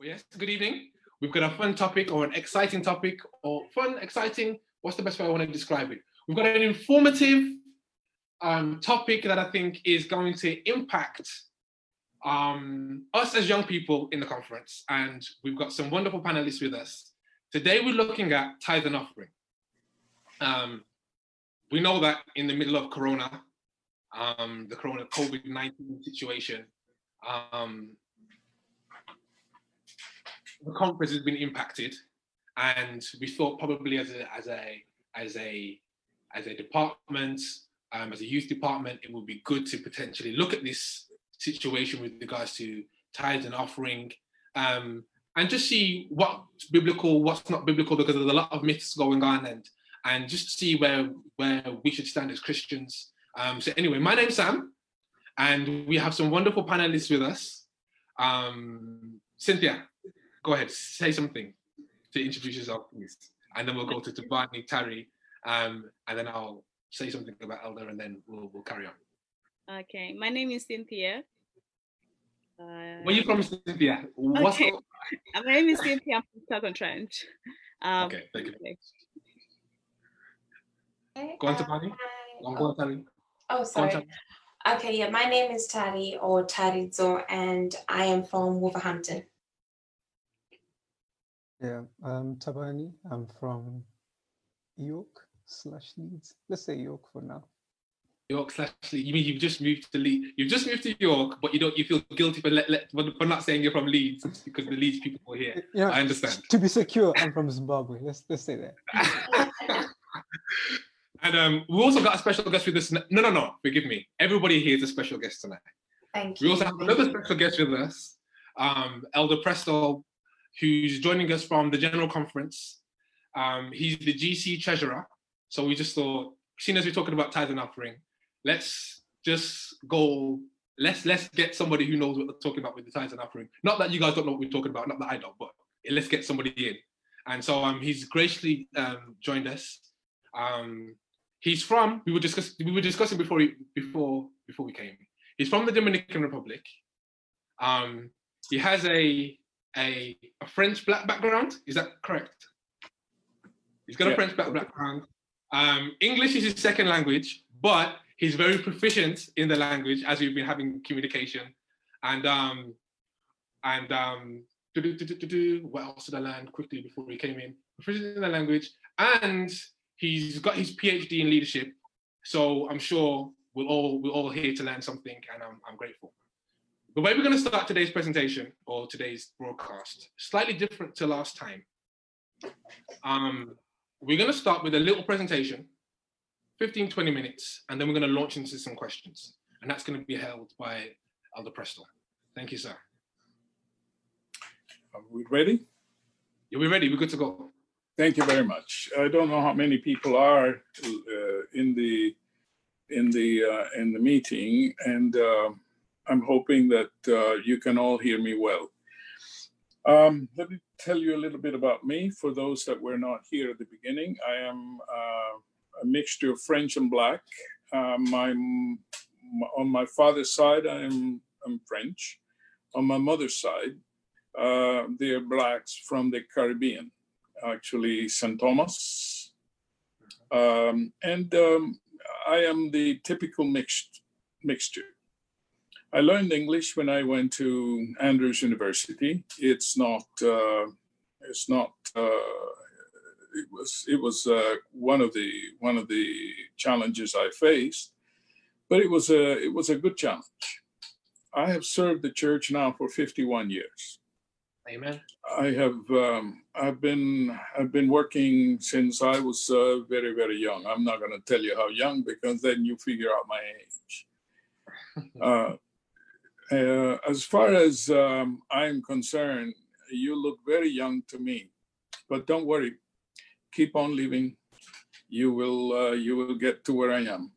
Well, yes, good evening. We've got a fun topic or an exciting topic or fun, exciting. What's the best way I want to describe it? We've got an informative um, topic that I think is going to impact um, us as young people in the conference. And we've got some wonderful panelists with us. Today, we're looking at tithe and offering. Um, we know that in the middle of Corona, um, the Corona COVID 19 situation, um, the conference has been impacted, and we thought probably as a as a as a as a department, um, as a youth department, it would be good to potentially look at this situation with regards to tithes and offering, um, and just see what's biblical, what's not biblical, because there's a lot of myths going on, and and just see where where we should stand as Christians. Um, so anyway, my name's Sam, and we have some wonderful panelists with us. Um, Cynthia, go ahead, say something to introduce yourself, please. And then we'll go to Tabani, Tari, um, and then I'll say something about Elder, and then we'll, we'll carry on. Okay, my name is Cynthia. Uh, Where are you from, Cynthia? What's okay. The... my name is Cynthia. I'm from Stoke-on-Trent. Um, okay, thank you. Okay. Go on, Tabani. Uh, go on, Tari. Oh, sorry. Okay, yeah, my name is Tari or Tari Tarizo, and I am from Wolverhampton. Yeah, I'm Tabani. I'm from York slash Leeds. Let's say York for now. York slash Leeds. You mean you've just moved to Leeds? You've just moved to York, but you don't. You feel guilty for let, let, for not saying you're from Leeds because the Leeds people are here. Yeah, I understand. To be secure, I'm from Zimbabwe. Let's let's say that. and um, we also got a special guest with us. No, no, no. Forgive me. Everybody here is a special guest tonight. Thank you. We also have another special guest with us, um, Elder Prestol who's joining us from the General Conference. Um, he's the GC treasurer. So we just thought, seeing as we're talking about tithe and offering, let's just go, let's let's get somebody who knows what they're talking about with the tithe and offering. Not that you guys don't know what we're talking about, not that I don't, but let's get somebody in. And so um, he's graciously um, joined us. Um, he's from, we were discussing, we were discussing before he, before before we came. He's from the Dominican Republic. Um, he has a a, a French black background. Is that correct? He's got yeah. a French black background. Um, English is his second language, but he's very proficient in the language as we've been having communication. And um, and um, what else did I learn quickly before we came in? Proficient in the language, and he's got his PhD in leadership. So I'm sure we'll all we're all here to learn something, and I'm, I'm grateful. The way we're going to start today's presentation or today's broadcast, slightly different to last time. Um, we're going to start with a little presentation, 15, 20 minutes, and then we're going to launch into some questions. And that's going to be held by Elder Prestol. Thank you, sir. Are we ready? Yeah, we're ready. We're good to go. Thank you very much. I don't know how many people are uh, in the in the uh, in the meeting, and uh, I'm hoping that uh, you can all hear me well. Um, let me tell you a little bit about me for those that were not here at the beginning. I am uh, a mixture of French and Black. Um, I'm, on my father's side, I'm, I'm French. On my mother's side, uh, they're Blacks from the Caribbean, actually St. Thomas. Um, and um, I am the typical mixed mixture. I learned English when I went to Andrews University. It's not. Uh, it's not. Uh, it was. It was uh, one of the one of the challenges I faced, but it was a it was a good challenge. I have served the church now for 51 years. Amen. I have. Um, I've been. I've been working since I was uh, very very young. I'm not going to tell you how young because then you figure out my age. Uh, uh, as far as um, I'm concerned, you look very young to me, but don't worry, keep on living. You will uh, you will get to where I am.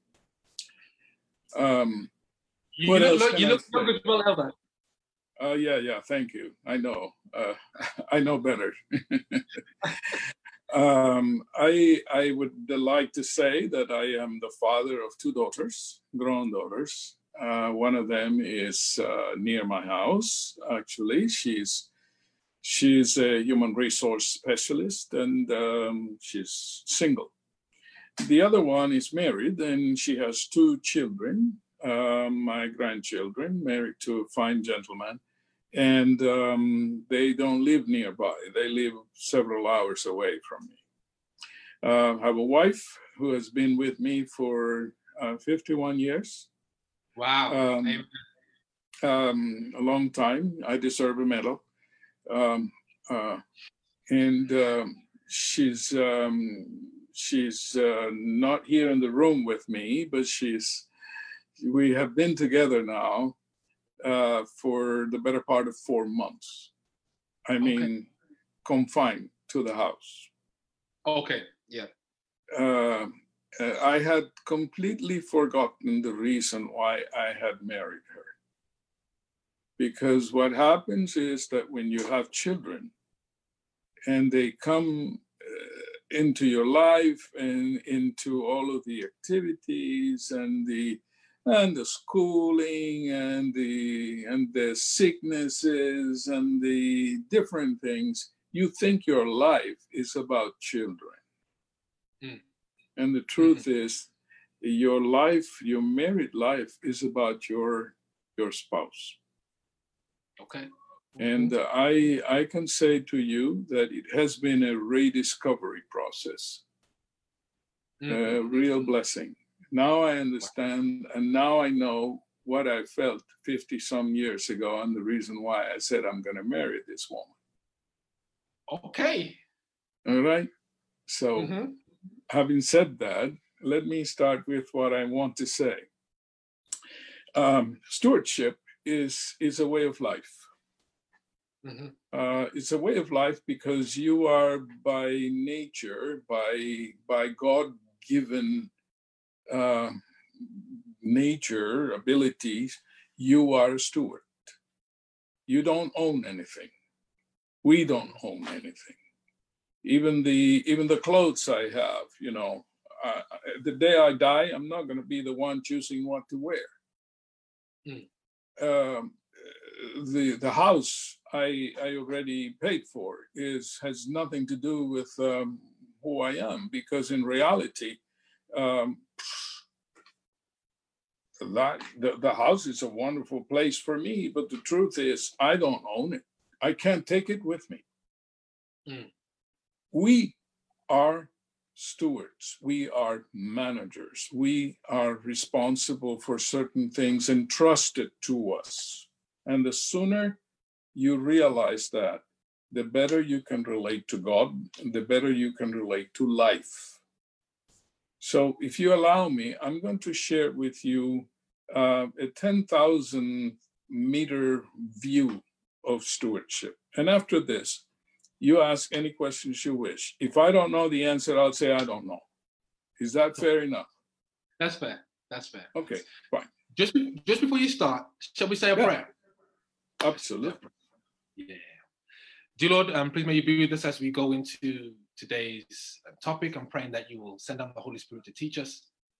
Um, you, what you look, you look so good, well, Albert. Uh, yeah, yeah. Thank you. I know. Uh, I know better. um, I I would like to say that I am the father of two daughters, grown daughters. Uh, one of them is uh, near my house, actually. She's She's a human resource specialist and um, she's single. The other one is married and she has two children, uh, my grandchildren, married to a fine gentleman. And um, they don't live nearby, they live several hours away from me. Uh, I have a wife who has been with me for uh, 51 years. Wow. Um, um, a long time. I deserve a medal. Um, uh, and um, she's um, she's uh, not here in the room with me, but she's we have been together now uh, for the better part of four months. I mean, confined to the house. Okay. Yeah. Uh, I had completely forgotten the reason why I had married her. Because what happens is that when you have children and they come uh, into your life and into all of the activities and the and the schooling and the and the sicknesses and the different things you think your life is about children. And the truth is your life your married life is about your your spouse Okay. and uh, i i can say to you that it has been a rediscovery process a Mhm. real blessing now i understand and now i know what i felt 50 some years ago and the reason why i said i'm going to marry this woman Okay. all right so Mhm. Having said that, let me start with what I want to say. Um, stewardship is is a way of life. Mhm. Uh, it's a way of life because you are by nature, by by God given uh, nature abilities, you are a steward. You don't own anything. We don't own anything even the even the clothes I have, you know, uh, the day I die, I'm not going to be the one choosing what to wear. Mm. Um, the the house I I already paid for is has nothing to do with um, who I am because in reality, um, that the, the house is a wonderful place for me, but the truth is I don't own it. I can't take it with me we are stewards, we are managers, we are responsible for certain things entrusted to us. And the sooner you realize that, the better you can relate to God, the better you can relate to life. So, if you allow me, I'm going to share with you uh, a 10,000 meter view of stewardship. And after this, you ask any questions you wish. If I don't know the answer, I'll say I don't know. Is that fair enough? That's fair. That's fair. Okay, fine. Just just before you start, shall we say a Yeah. prayer? Absolutely. Yeah. Dear Lord, um, please may you be with us as we go into today's uh, topic. I'm praying that you will send down the Holy Spirit to teach us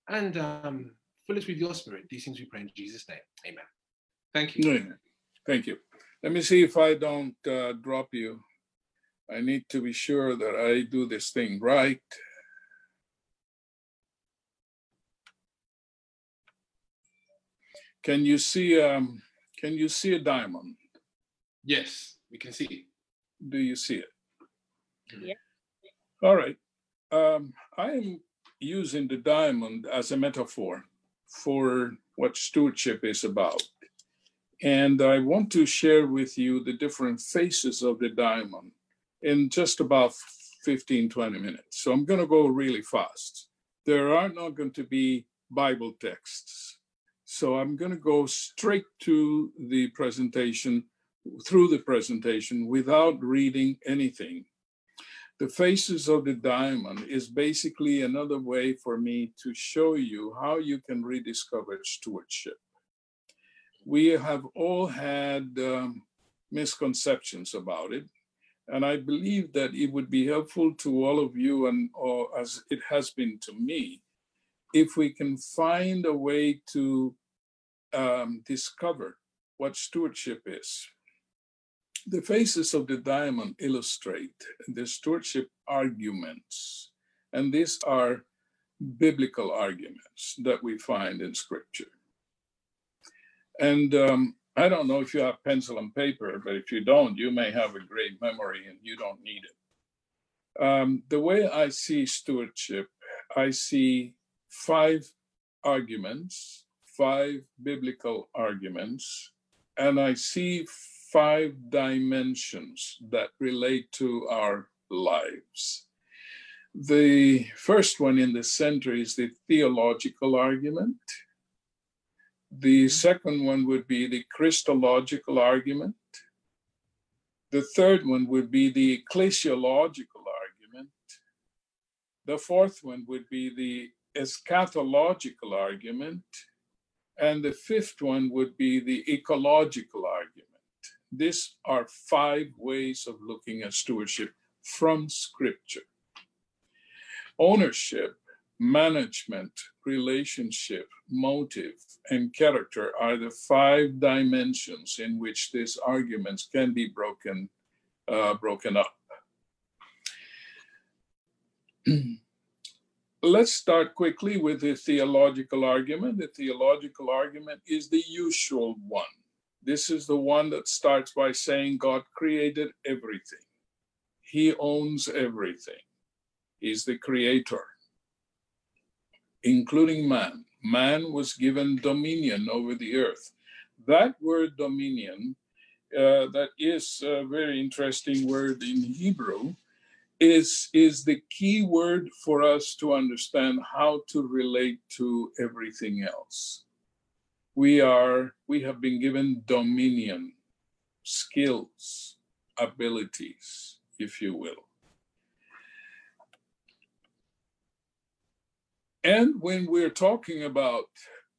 and um, fill us with your spirit. These things we pray in Jesus' name. Amen. Thank you. Amen. Thank you. Let me see if I don't uh, drop you. I need to be sure that I do this thing right. Can you see um can you see a diamond? Yes, we can see. Do you see it? Yeah. All right. Um, I am using the diamond as a metaphor for what stewardship is about. And I want to share with you the different faces of the diamond in just about 15, 20 minutes. So I'm going to go really fast. There are not going to be Bible texts. So I'm going to go straight to the presentation, through the presentation, without reading anything. The faces of the diamond is basically another way for me to show you how you can rediscover stewardship. We have all had um, misconceptions about it. And I believe that it would be helpful to all of you, and or as it has been to me, if we can find a way to um, discover what stewardship is. the faces of the diamond illustrate the stewardship arguments, and these are biblical arguments that we find in Scripture. And um, I don't know if you have pencil and paper, but if you don't, you may have a great memory and you don't need it. Um, the way I see stewardship, I see five arguments, five biblical arguments, and I see five dimensions that relate to our lives. The first one in the center is the theological argument. The second one would be the Christological argument. The third one would be the ecclesiological argument. The fourth one would be the eschatological argument. And the fifth one would be the ecological argument. These are five ways of looking at stewardship from Scripture. Ownership, management, relationship, motive, and character are the five dimensions in which these arguments can be broken, uh, broken up. Let's start quickly with the theological argument. The theological argument is the usual one. This is the one that starts by saying God created everything. He owns everything. He's the creator, including man. Man was given dominion over the earth. That word dominion, uh, that is a very interesting word in Hebrew, is, is the key word for us to understand how to relate to everything else we are we have been given dominion skills abilities if you will and when we're talking about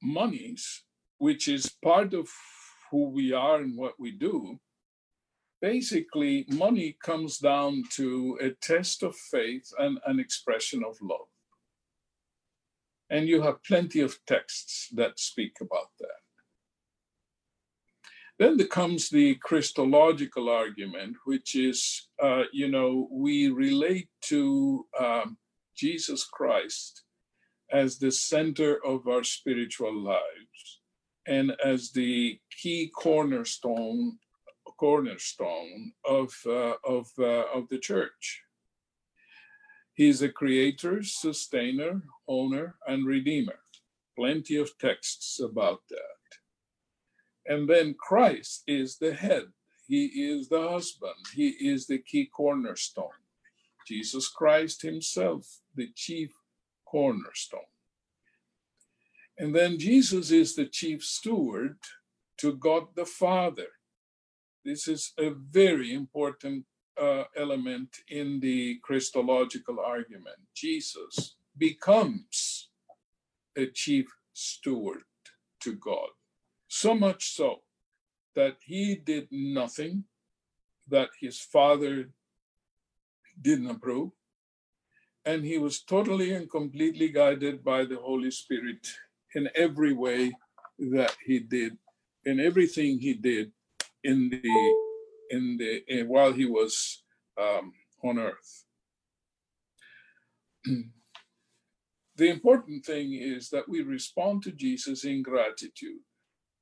monies which is part of who we are and what we do basically money comes down to a test of faith and an expression of love and you have plenty of texts that speak about that. Then there comes the Christological argument, which is, uh, you know, we relate to um, Jesus Christ as the center of our spiritual lives and as the key cornerstone cornerstone of uh, of uh, of the church. He's a creator, sustainer, owner, and redeemer. Plenty of texts about that. And then Christ is the head, He is the husband, He is the key cornerstone. Jesus Christ Himself, the chief cornerstone. And then Jesus is the chief steward to God the Father. This is a very important uh, element in the Christological argument. Jesus becomes a chief steward to God. So much so that he did nothing that his father didn't approve. And he was totally and completely guided by the Holy Spirit in every way that he did, in everything he did in the in the in, while he was um, on earth. the important thing is that we respond to Jesus in gratitude.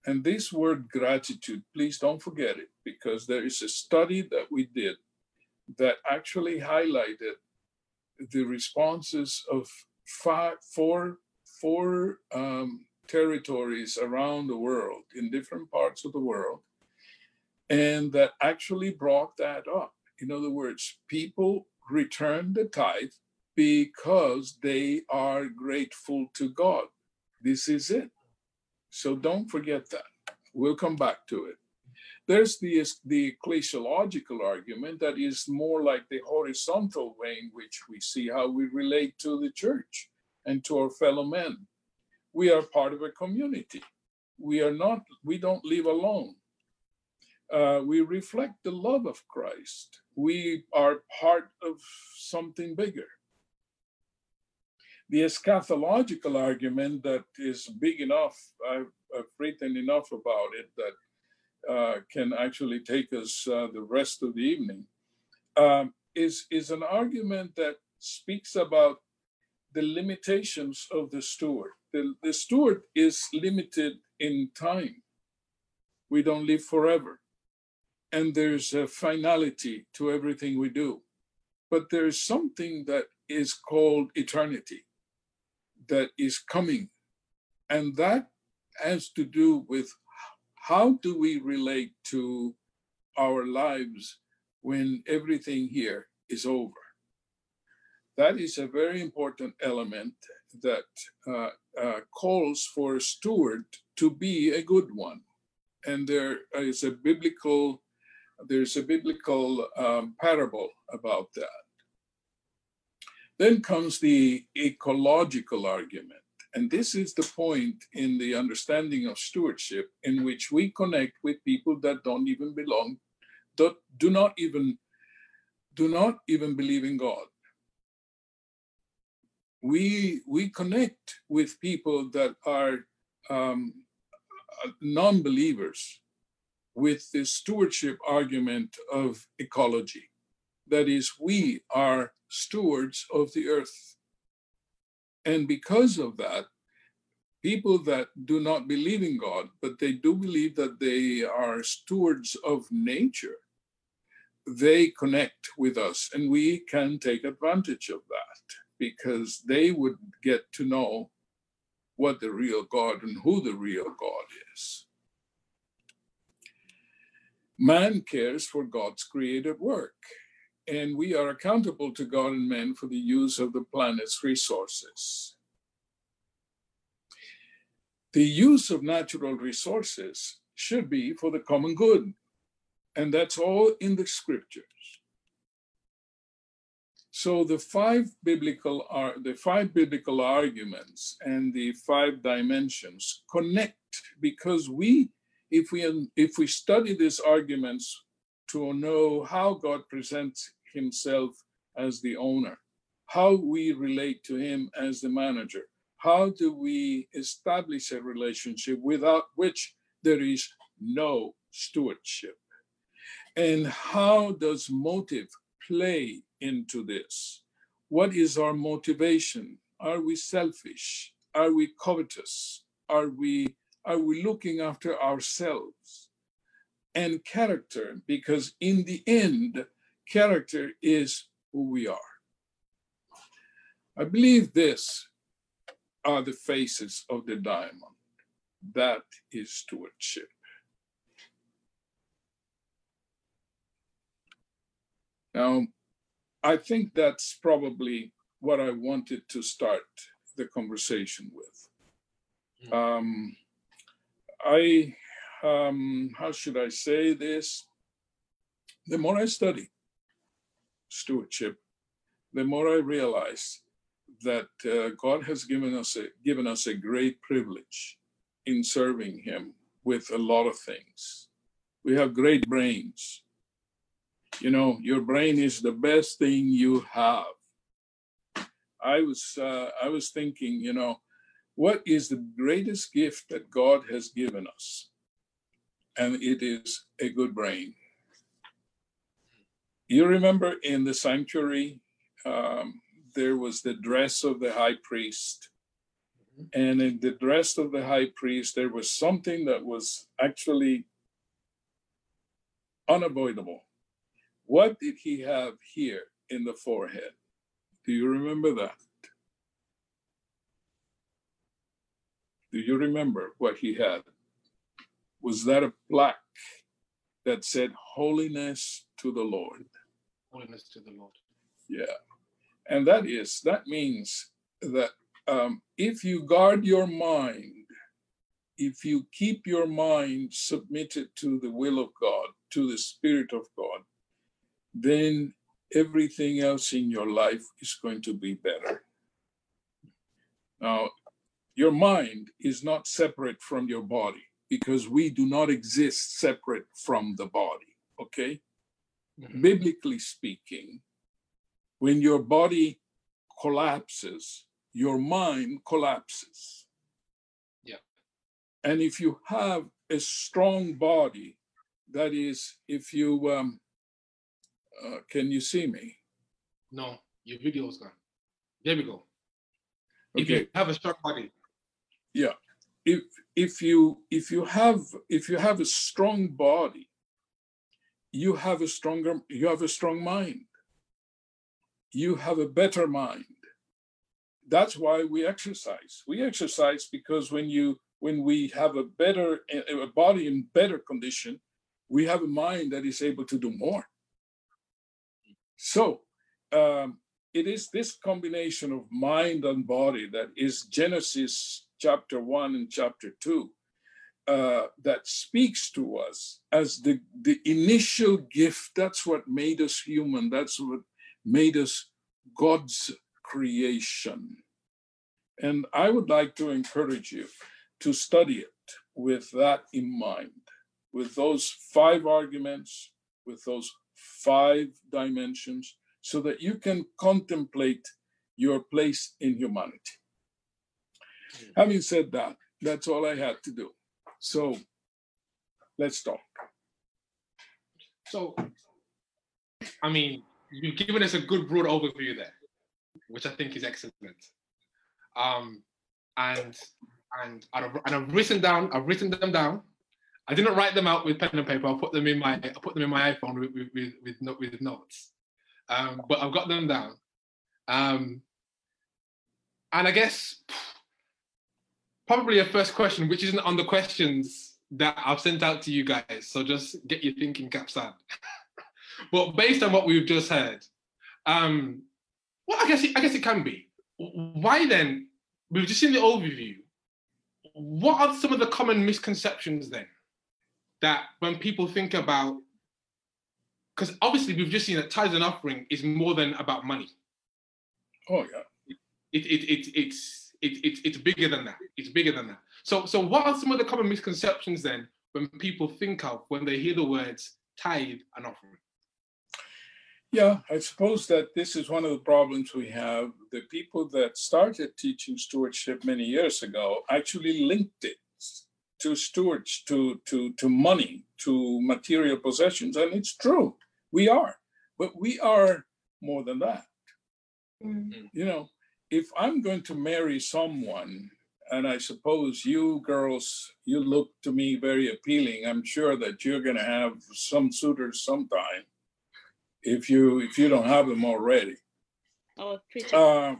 And this word gratitude, please don't forget it, because there is a study that we did that actually highlighted the responses of five, four, four um, territories around the world, in different parts of the world, and that actually brought that up. In other words, people return the tithe because they are grateful to God. This is it. So don't forget that. We'll come back to it. There's the, the ecclesiological argument that is more like the horizontal way in which we see how we relate to the church and to our fellow men. We are part of a community. We are not, we don't live alone uh, we reflect the love of Christ. We are part of something bigger. The eschatological argument that is big enough, I've, I've written enough about it that uh, can actually take us uh, the rest of the evening, um, is, is an argument that speaks about the limitations of the steward. The, the steward is limited in time. We don't live forever. And there's a finality to everything we do. But there is something that is called eternity that is coming. And that has to do with how do we relate to our lives when everything here is over. That is a very important element that uh, uh, calls for a steward to be a good one. And there is a biblical, there's a biblical um, parable about that. Then comes the ecological argument. And this is the point in the understanding of stewardship in which we connect with people that don't even belong, that do not even do not even believe in God. We we connect with people that are um, non-believers with the stewardship argument of ecology. That is, we are stewards of the earth. And because of that, people that do not believe in God, but they do believe that they are stewards of nature, they connect with us and we can take advantage of that because they would get to know what the real God and who the real God is. Man cares for God's created work, and we are accountable to God and men for the use of the planet's resources. The use of natural resources should be for the common good, and that's all in the scriptures. So the five biblical are the five biblical arguments and the five dimensions connect because we if we if we study these arguments to know how God presents himself as the owner, how we relate to him as the manager, how do we establish a relationship without which there is no stewardship? And how does motive play into this? What is our motivation? Are we selfish? Are we covetous? Are we are we looking after ourselves? And character, because in the end, character is who we are. I believe this are the faces of the diamond. That is stewardship. Now, I think that's probably what I wanted to start the conversation with. Um, I, um, how should I say this? The more I study stewardship, the more I realize that uh, God has given us a, given us a great privilege in serving Him with a lot of things. We have great brains. You know, your brain is the best thing you have. I was uh, I was thinking, you know, what is the greatest gift that God has given us? And it is a good brain. You remember in the sanctuary, um, there was the dress of the high priest. And in the dress of the high priest, there was something that was actually unavoidable. What did he have here in the forehead? Do you remember that? Do you remember what he had? Was that a plaque that said, Holiness to the Lord? Holiness to the Lord. Yeah. And that is, that means that um, if you guard your mind, if you keep your mind submitted to the will of God, to the Spirit of God, then everything else in your life is going to be better. Now, your mind is not separate from your body because we do not exist separate from the body, okay? Mm-hmm. Biblically speaking, when your body collapses, your mind collapses. Yeah. And if you have a strong body, that is, if you, um, uh, can you see me? No, your video's gone. There we go. If Okay. you have a strong body. If if you if you have if you have a strong body you have a stronger you have a strong mind. You have a better mind. That's why we exercise. We exercise because when you when we have a better a body in better condition we have a mind that is able to do more. So um, it is this combination of mind and body that is genesis chapter 1 and chapter 2 uh, that speaks to us as the, the initial gift. That's what made us human. That's what made us God's creation. And I would like to encourage you to study it with that in mind, with those five arguments, with those five dimensions, so that you can contemplate your place in humanity. Having said that, that's all I had to do. So let's talk. So, I mean, you've given us a good broad overview there, which I think is excellent. Um, and and I've, and I've written down, I've written them down. I didn't write them out with pen and paper. I put them in my, I put them in my iPhone with with with, with, no- with notes. Um, but I've got them down. Um, and I guess probably a first question, which isn't on the questions that I've sent out to you guys. So just get your thinking caps on. but based on what we've just heard, um, well, I guess it, I guess it can be. Why then? We've just seen the overview. What are some of the common misconceptions then that when people think about? Because obviously we've just seen that tithes and offering is more than about money. Oh yeah. It, it, it, it's it, it, it's bigger than that. It's bigger than that. So so what are some of the common misconceptions then when people think of when they hear the words tithe and offering? Yeah, I suppose that this is one of the problems we have. The people that started teaching stewardship many years ago actually linked it to stewards, to to to money, to material possessions, and it's true. We are, but we are more than that. Mm. You know, if I'm going to marry someone, and I suppose you girls, you look to me very appealing. I'm sure that you're going to have some suitors sometime if you if you don't have them already. Oh, preacher. Uh,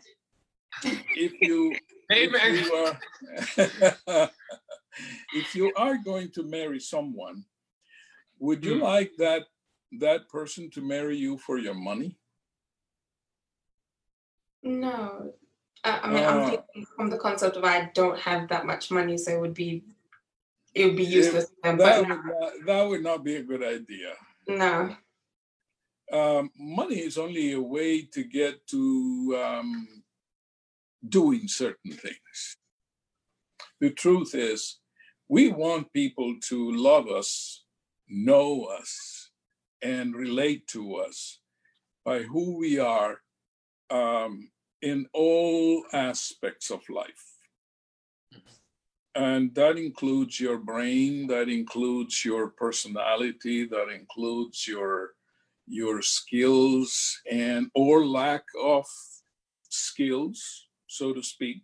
if you Amen. if you are if you are going to marry someone, would you Hmm. like that that person to marry you for your money? No. I, I mean, Uh, I'm thinking from the concept of I don't have that much money, so it would be, it would be useless. them, That would not, that would not be a good idea. no. Um, money is only a way to get to um, doing certain things. The truth is, we want people to love us, know us, and relate to us by who we are um, in all aspects of life. And that includes your brain, that includes your personality, that includes your your skills and or lack of skills, so to speak.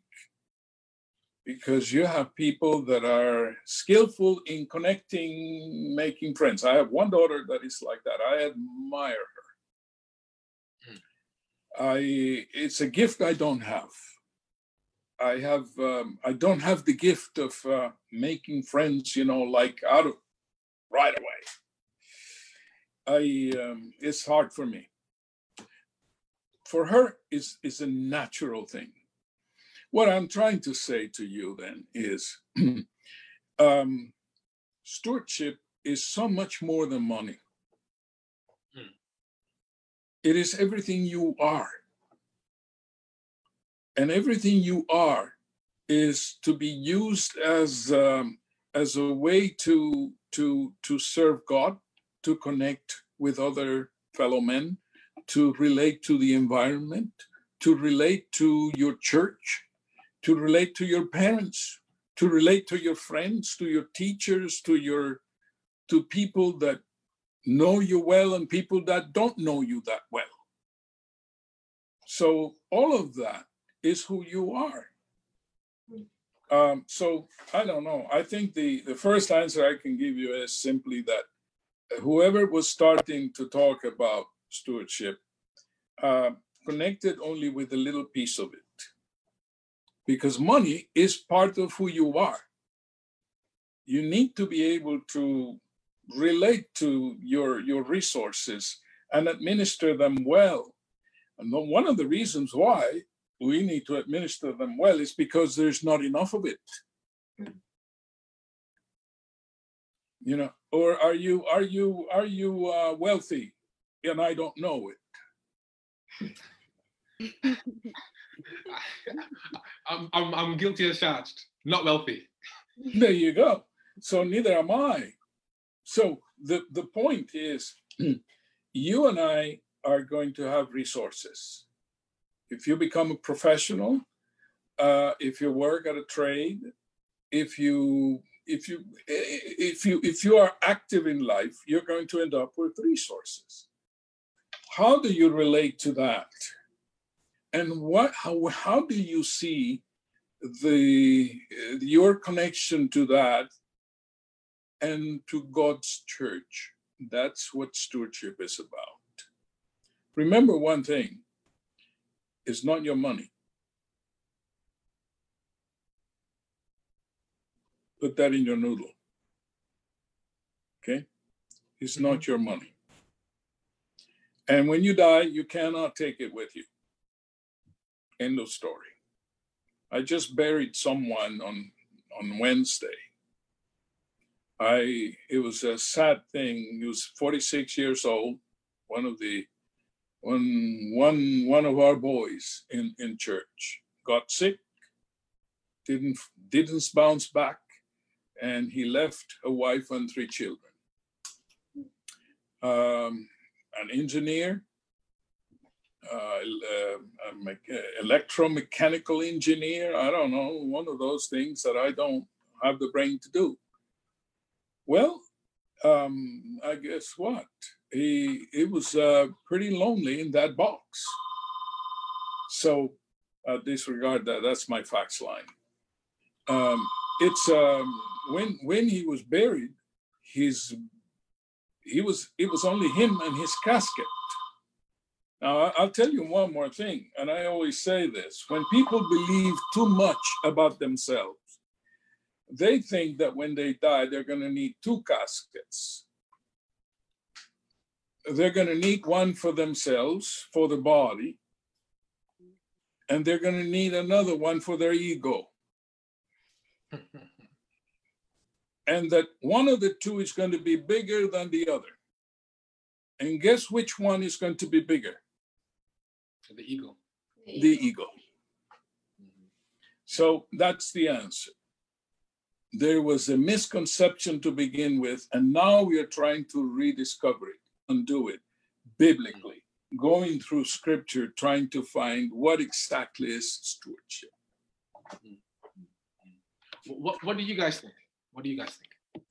Because you have people that are skillful in connecting, making friends. I have one daughter that is like that. I admire her. I it's a gift I don't have. I have um, I don't have the gift of uh, making friends, you know, like out of right away. I um, it's hard for me. For her, is is a natural thing. What I'm trying to say to you then is, um, stewardship is so much more than money. It is everything you are, and everything you are is to be used as um, as a way to to to serve God to connect with other fellow men, to relate to the environment, to relate to your church, to relate to your parents, to relate to your friends, to your teachers, to your to people that know you well and people that don't know you that well. So all of that is who you are. Um, so I don't know. I think the, the first answer I can give you is simply that whoever was starting to talk about stewardship uh, connected only with a little piece of it. Because money is part of who you are. You need to be able to relate to your, your resources and administer them well. And one of the reasons why we need to administer them well is because there's not enough of it. You know, or are you are you are you uh, wealthy and I don't know it? I'm, I'm, I'm guilty as charged, not wealthy. There you go. So neither am I. So the, the point is, you and I are going to have resources. If you become a professional, uh, if you work at a trade, if you if you if you if you are active in life, you're going to end up with resources. How do you relate to that? And what how how do you see the your connection to that and to God's church? That's what stewardship is about. Remember one thing it's not your money. Put that in your noodle. Okay? It's mm-hmm. not your money. And when you die, you cannot take it with you. End of story. I just buried someone on on Wednesday. I it was a sad thing. He was 46 years old, one of the one one one of our boys in in church. Got sick didn't didn't bounce back and he left a wife and three children. Um, an engineer uh, uh, electromechanical engineer i don't know one of those things that i don't have the brain to do well um, i guess what he it was uh, pretty lonely in that box. So uh, disregard that. That's my fax line. Um, it's um, when when he was buried, his he was it was only him and his casket. Now I'll tell you one more thing, and I always say this: when people believe too much about themselves, they think that when they die, they're going to need two caskets they're going to need one for themselves, for the body, and they're going to need another one for their ego. and that one of the two is going to be bigger than the other. And guess which one is going to be bigger? The ego. The ego. So that's the answer. There was a misconception to begin with, and now we are trying to rediscover it undo it biblically, going through scripture, trying to find what exactly is stewardship. What, what do you guys think? What do you guys think?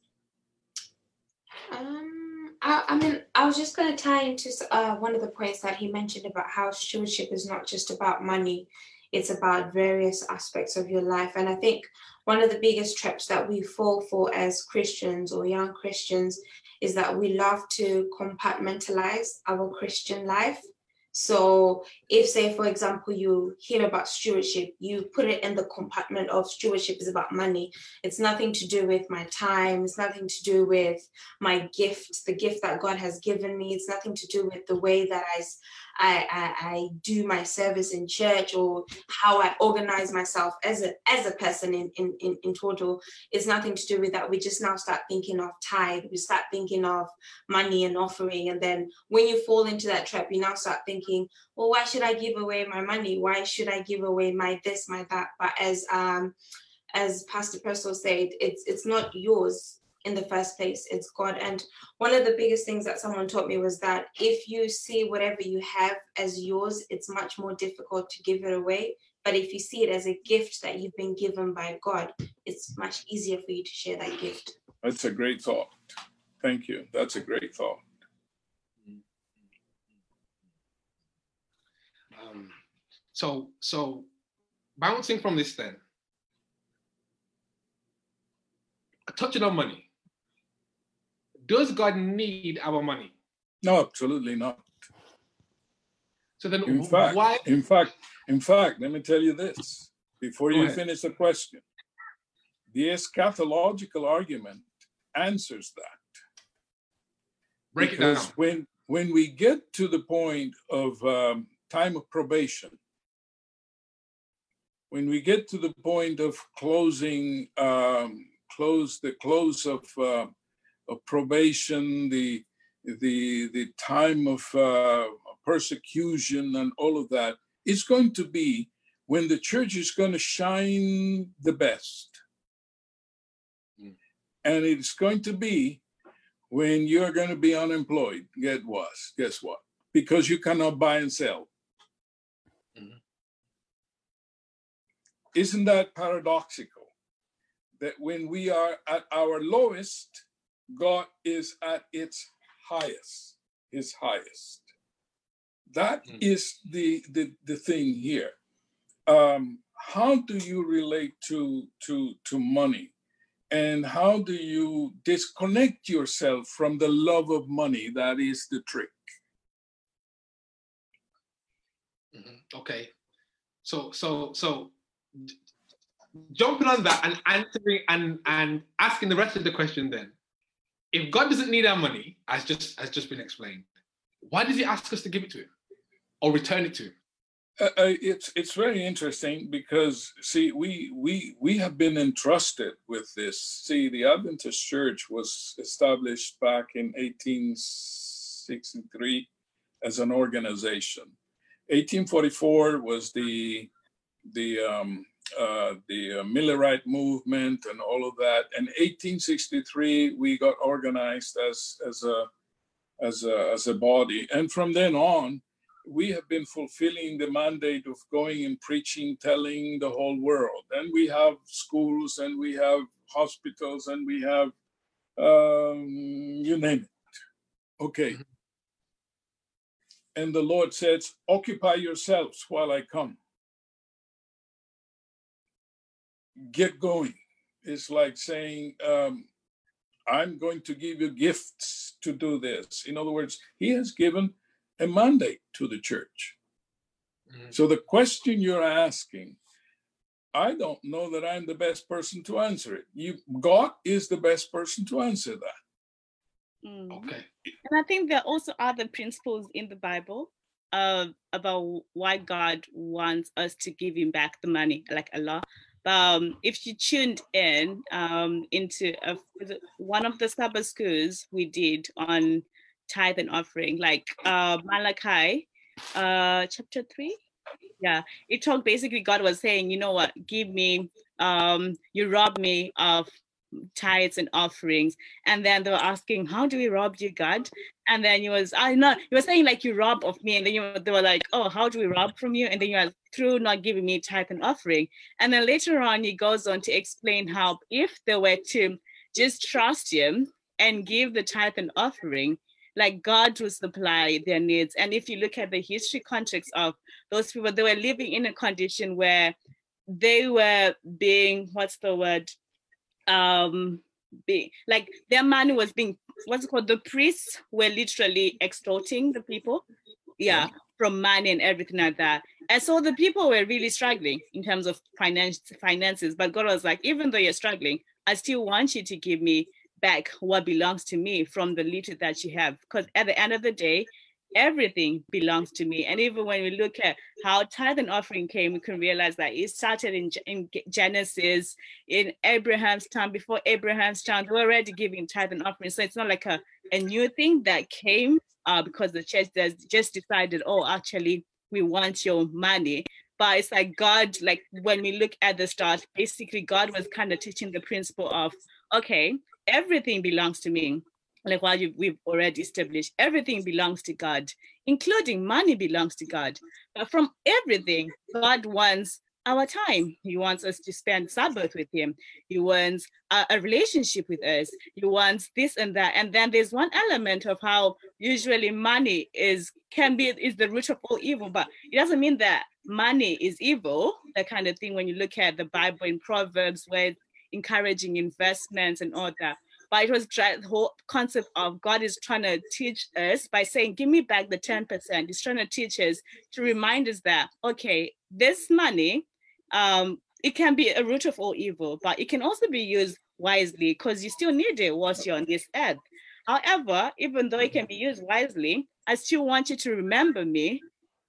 Um, I, I mean, I was just going to tie into uh, one of the points that he mentioned about how stewardship is not just about money, it's about various aspects of your life. And I think one of the biggest traps that we fall for as Christians or young Christians is that we love to compartmentalize our Christian life. So, if, say, for example, you hear about stewardship, you put it in the compartment of stewardship is about money. It's nothing to do with my time, it's nothing to do with my gift, the gift that God has given me. It's nothing to do with the way that I, I, I, I do my service in church or how I organize myself as a as a person in, in, in, in total. It's nothing to do with that. We just now start thinking of tithe, we start thinking of money and offering. And then when you fall into that trap, you now start thinking, well, why should I give away my money? Why should I give away my this, my that? But as um as Pastor Prestol said, it's it's not yours in the first place. It's God. And one of the biggest things that someone taught me was that if you see whatever you have as yours, it's much more difficult to give it away. But if you see it as a gift that you've been given by God, it's much easier for you to share that gift. That's a great thought. Thank you. That's a great thought. Um, so, so bouncing from this, then, touching on money. Does God need our money? No, absolutely not. So then, In fact, why? in fact, in fact, let me tell you this before Go you ahead. finish the question. The eschatological argument answers that. Break it down. Because when when we get to the point of um, time of probation, when we get to the point of closing, um, close the close of, uh, of probation, the the the time of uh, persecution and all of that is going to be when the church is going to shine the best, Mm. and it's going to be when you're going to be unemployed. Get what? Guess what? Because you cannot buy and sell. Mhm. Isn't that paradoxical? That when we are at our lowest, God is at its highest, his highest. That Mm. is the, the, the thing here. Um, how do you relate to, to, to money? And how do you disconnect yourself from the love of money? That is the trick. Mhm. Okay. So so so jumping on that and answering and and asking the rest of the question then. If God doesn't need our money, as just has just been explained, why does he ask us to give it to him or return it to him? Uh, uh, it's it's very interesting because see we we we have been entrusted with this. See, the Adventist Church was established back in 1863 as an organization. 1844 was the the um, uh, the uh, Millerite movement and all of that. In 1863 we got organized as as a as a as a body, and from then on we have been fulfilling the mandate of going and preaching, telling the whole world. And we have schools and we have hospitals and we have, um, you name it. Okay. Mhm. And the Lord says, Occupy yourselves while I come. Get going. It's like saying, um, I'm going to give you gifts to do this. In other words, He has given a mandate to the church. Mhm. So the question you're asking, I don't know that I'm the best person to answer it. You, God is the best person to answer that. Mm. Okay. And I think there are also other principles in the Bible uh, about why God wants us to give Him back the money, like Allah. Um, if you tuned in um, into a, one of the Sabbath schools we did on tithe and offering, like uh, Malachi uh, chapter 3, yeah, it talked basically God was saying, you know what, give me, um, you rob me of tithes and offerings. And then they were asking, how do we rob you, God? And then he was, I know, he was saying like you rob of me. And then you, they were like, oh, how do we rob from you? And then you are through not giving me tithe and offering. And then later on, he goes on to explain how if they were to just trust him and give the tithe and offering, like God will supply their needs. And if you look at the history context of those people, they were living in a condition where they were being, what's the word? Um, being like their money was being what's it called? The priests were literally extorting the people, yeah, from money and everything like that. And so the people were really struggling in terms of finance finances. But God was like, even though you're struggling, I still want you to give me back what belongs to me from the little that you have. Because at the end of the day, everything belongs to me. And even when we look at how tithe and offering came, we can realize that it started in, in Genesis, in Abraham's time, before Abraham's time, they were already giving tithe and offering. So it's not like a, a new thing that came uh, because the church has just decided, oh, actually, we want your money. But it's like God, like when we look at the start, basically God was kind of teaching the principle of, okay, everything belongs to me. Like what you, we've already established, everything belongs to God, including money belongs to God. But from everything, God wants our time. He wants us to spend Sabbath with him. He wants a, a, relationship with us. He wants this and that. And then there's one element of how usually money is can be is the root of all evil, but it doesn't mean that money is evil. That kind of thing. When you look at the Bible in Proverbs, where encouraging investments and all that. But it was the whole concept of God is trying to teach us by saying, Give me back the 10%. He's trying to teach us to remind us that, okay, this money, um, it can be a root of all evil, but it can also be used wisely because you still need it whilst you're on this earth. However, even though it can be used wisely, I still want you to remember me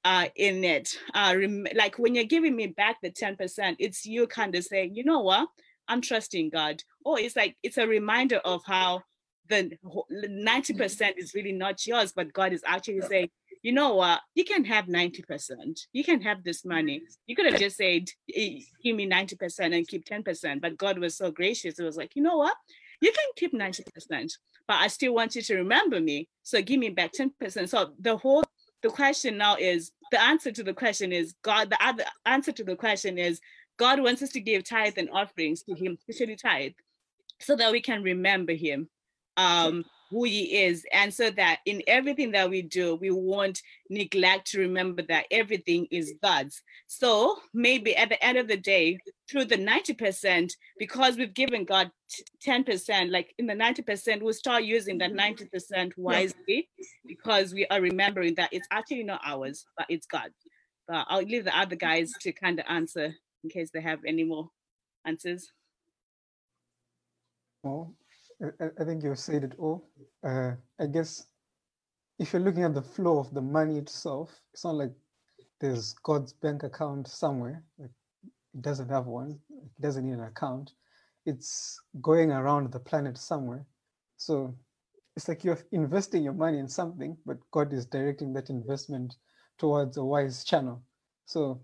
uh, in it. Uh, rem- like when you're giving me back the 10%, it's you kind of saying, you know what? I'm trusting God. Oh, it's like it's a reminder of how the 90% is really not yours, but God is actually saying, you know what, you can have 90%. You can have this money. You could have just said, give me 90% and keep 10%. But God was so gracious. It was like, you know what? You can keep 90%, but I still want you to remember me. So give me back 10%. So the whole the question now is the answer to the question is God, the other answer to the question is God wants us to give tithe and offerings to Him, especially tithe, so that we can remember Him, um, who He is, and so that in everything that we do, we won't neglect to remember that everything is God's. So maybe at the end of the day, through the 90%, because we've given God 10%, like in the 90%, we'll start using that 90% wisely because we are remembering that it's actually not ours, but it's God. But I'll leave the other guys to kind of answer in case they have any more answers. Well, I, I think you've said it all. Uh, I guess if you're looking at the flow of the money itself, it's not like there's God's bank account somewhere. Like it doesn't have one. It doesn't need an account. It's going around the planet somewhere. So it's like you're investing your money in something, but God is directing that investment towards a wise channel. So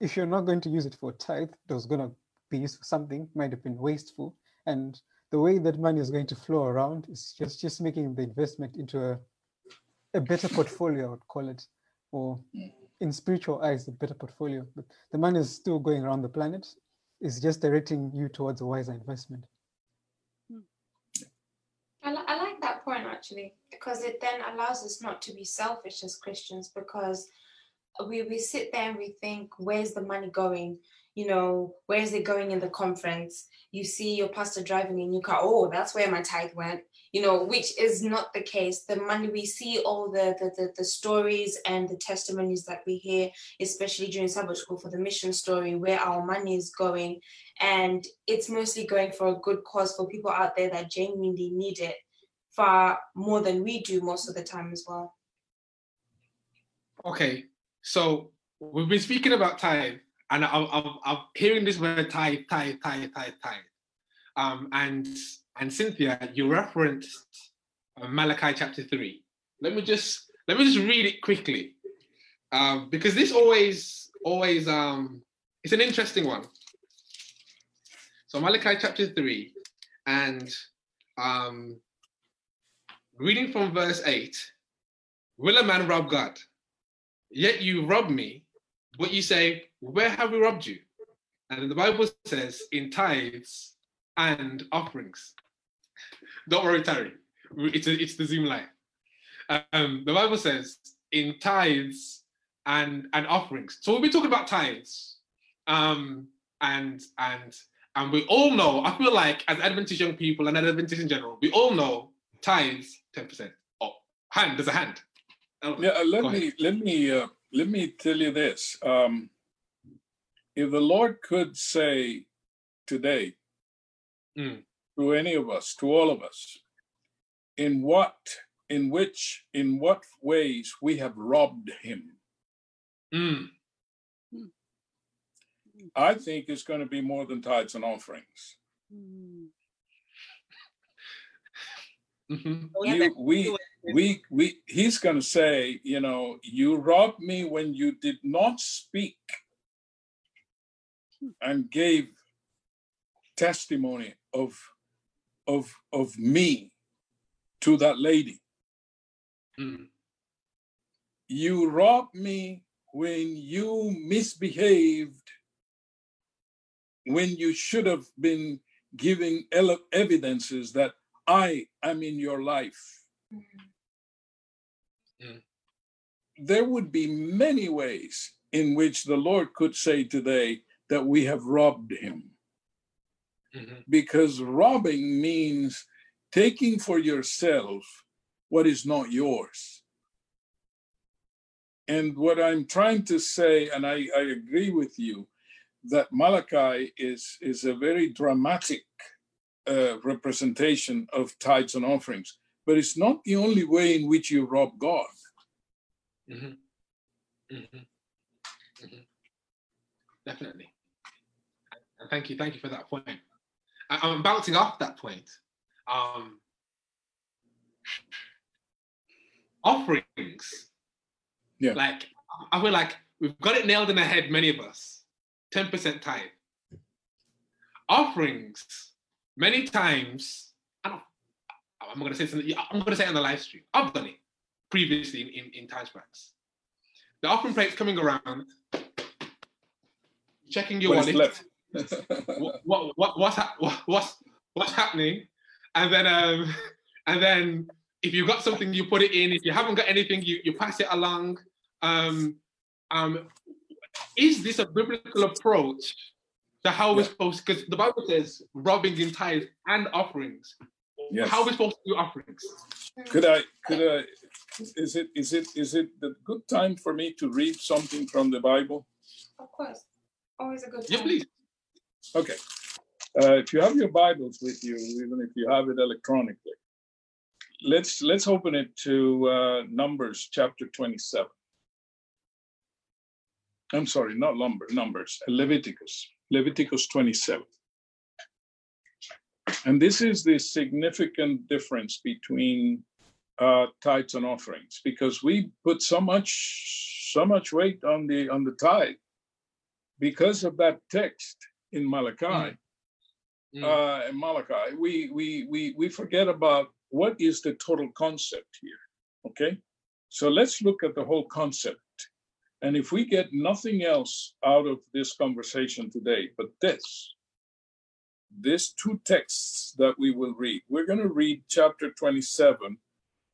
if you're not going to use it for tithe, it was going to be used for something, might have been wasteful. And the way that money is going to flow around is just, just making the investment into a, a better portfolio, I would call it, or mm. in spiritual eyes, a better portfolio. But the money is still going around the planet. It's just directing you towards a wiser investment. Hmm. I, li- I like that point actually, because it then allows us not to be selfish as Christians because we, we sit there and we think, where's the money going? You know, where is it going in the conference? You see your pastor driving in your car. Oh, that's where my tithe went. You know, which is not the case. The money we see, all the the, the, the stories and the testimonies that we hear, especially during Sabbath school for the mission story, where our money is going, and it's mostly going for a good cause for people out there that genuinely need it far more than we do most of the time as well. Okay, so we've been speaking about tithe, and I'm, I'm, I'm hearing this word tithe, tithe, tithe, tithe, tithe. Um, and and Cynthia, you referenced uh, Malachi chapter three. Let me just let me just read it quickly, um, because this always always um, it's an interesting one. So Malachi chapter three, and um, reading from verse eight. Will a man rob God? Yet you rob me, but you say, Where have we robbed you? And the Bible says, In tithes and offerings. Don't worry, Terry. It's, a, it's the Zoom line. Um, the Bible says, In tithes and, and offerings. So we'll be talking about tithes. Um, and and and we all know, I feel like as Adventist young people and Adventists in general, we all know tithes 10%. Oh, hand, there's a hand. Yeah, uh, let me let me uh, let me tell you this. Um, if the Lord could say today Mm. to any of us, to all of us, in what, in which, in what ways we have robbed Him, Mm. I think it's going to be more than tithes and offerings. Oh, yeah, You, we, we, we, He's going to say, you know, you robbed me when you did not speak and gave testimony of, of, of me to that lady. Mm. You robbed me when you misbehaved when you should have been giving evidences that I am in your life. Mm. There would be many ways in which the Lord could say today that we have robbed him Mhm. because robbing means taking for yourself what is not yours. And what I'm trying to say, and I, I agree with you, that Malachi is, is a very dramatic uh, representation of tithes and offerings, but it's not the only way in which you rob God. Mhm. Mhm. Mhm. Definitely. And thank you, thank you for that point. I- I'm bouncing off that point. Um, offerings. Yeah. Like I feel like we've got it nailed in the head, many of us. 10% tithe. Offerings, many times, I don't I'm gonna say something, I'm gonna say it on the live stream. I've done it previously in, in, in past. The offering plate's coming around, checking your What wallet. what, what, what, what's, hap- what, what's, what's happening? And then, um, and then if you've got something, you put it in. If you haven't got anything, you, you pass it along. Um, um, is this a biblical approach to how we're Yeah. supposed? Because the Bible says robbing in tithes and offerings. Yes. How are we supposed to do offerings? Could I, could I, is it, is it, is it the good time for me to read something from the Bible? Of course. Always a good time. Yeah, please. Okay. Uh, if you have your Bibles with you, even if you have it electronically, let's let's open it to uh, Numbers chapter 27. I'm sorry, not lumber, Numbers, Leviticus, Leviticus 27. And this is the significant difference between uh, tithes and offerings, because we put so much so much weight on the on the tithe because of that text in Malachi Mm. uh, in Malachi, we, we, we, we forget about what is the total concept here. Okay. So let's look at the whole concept. And if we get nothing else out of this conversation today, but this, these two texts that we will read, we're going to read chapter 27,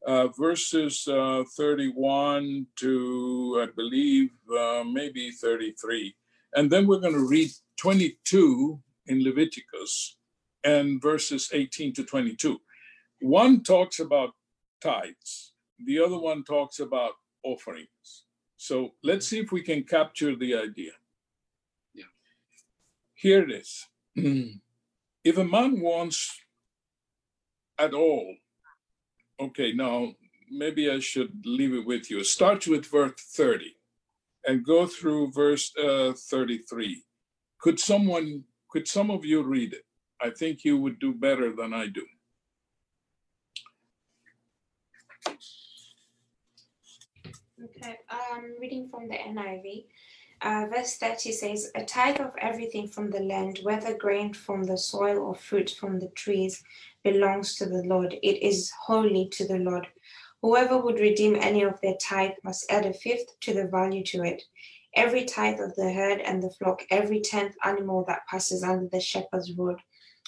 uh, verses uh, 31 to, I believe, uh, maybe 33. And then we're going to read 22 in Leviticus and verses 18 to 22. One talks about tithes, the other one talks about offerings. So let's see if we can capture the idea. Yeah. Here it is. if a man wants at all, okay, now maybe I should leave it with you. Start with verse 30 and go through verse uh, 33. Could someone could some of you read it? I think you would do better than I do. Okay, I'm reading from the NIV. Uh, verse 30 says, A tithe of everything from the land, whether grain from the soil or fruit from the trees, belongs to the Lord. It is holy to the Lord. Whoever would redeem any of their tithe must add a fifth to the value to it. Every tithe of the herd and the flock, every tenth animal that passes under the shepherd's rod,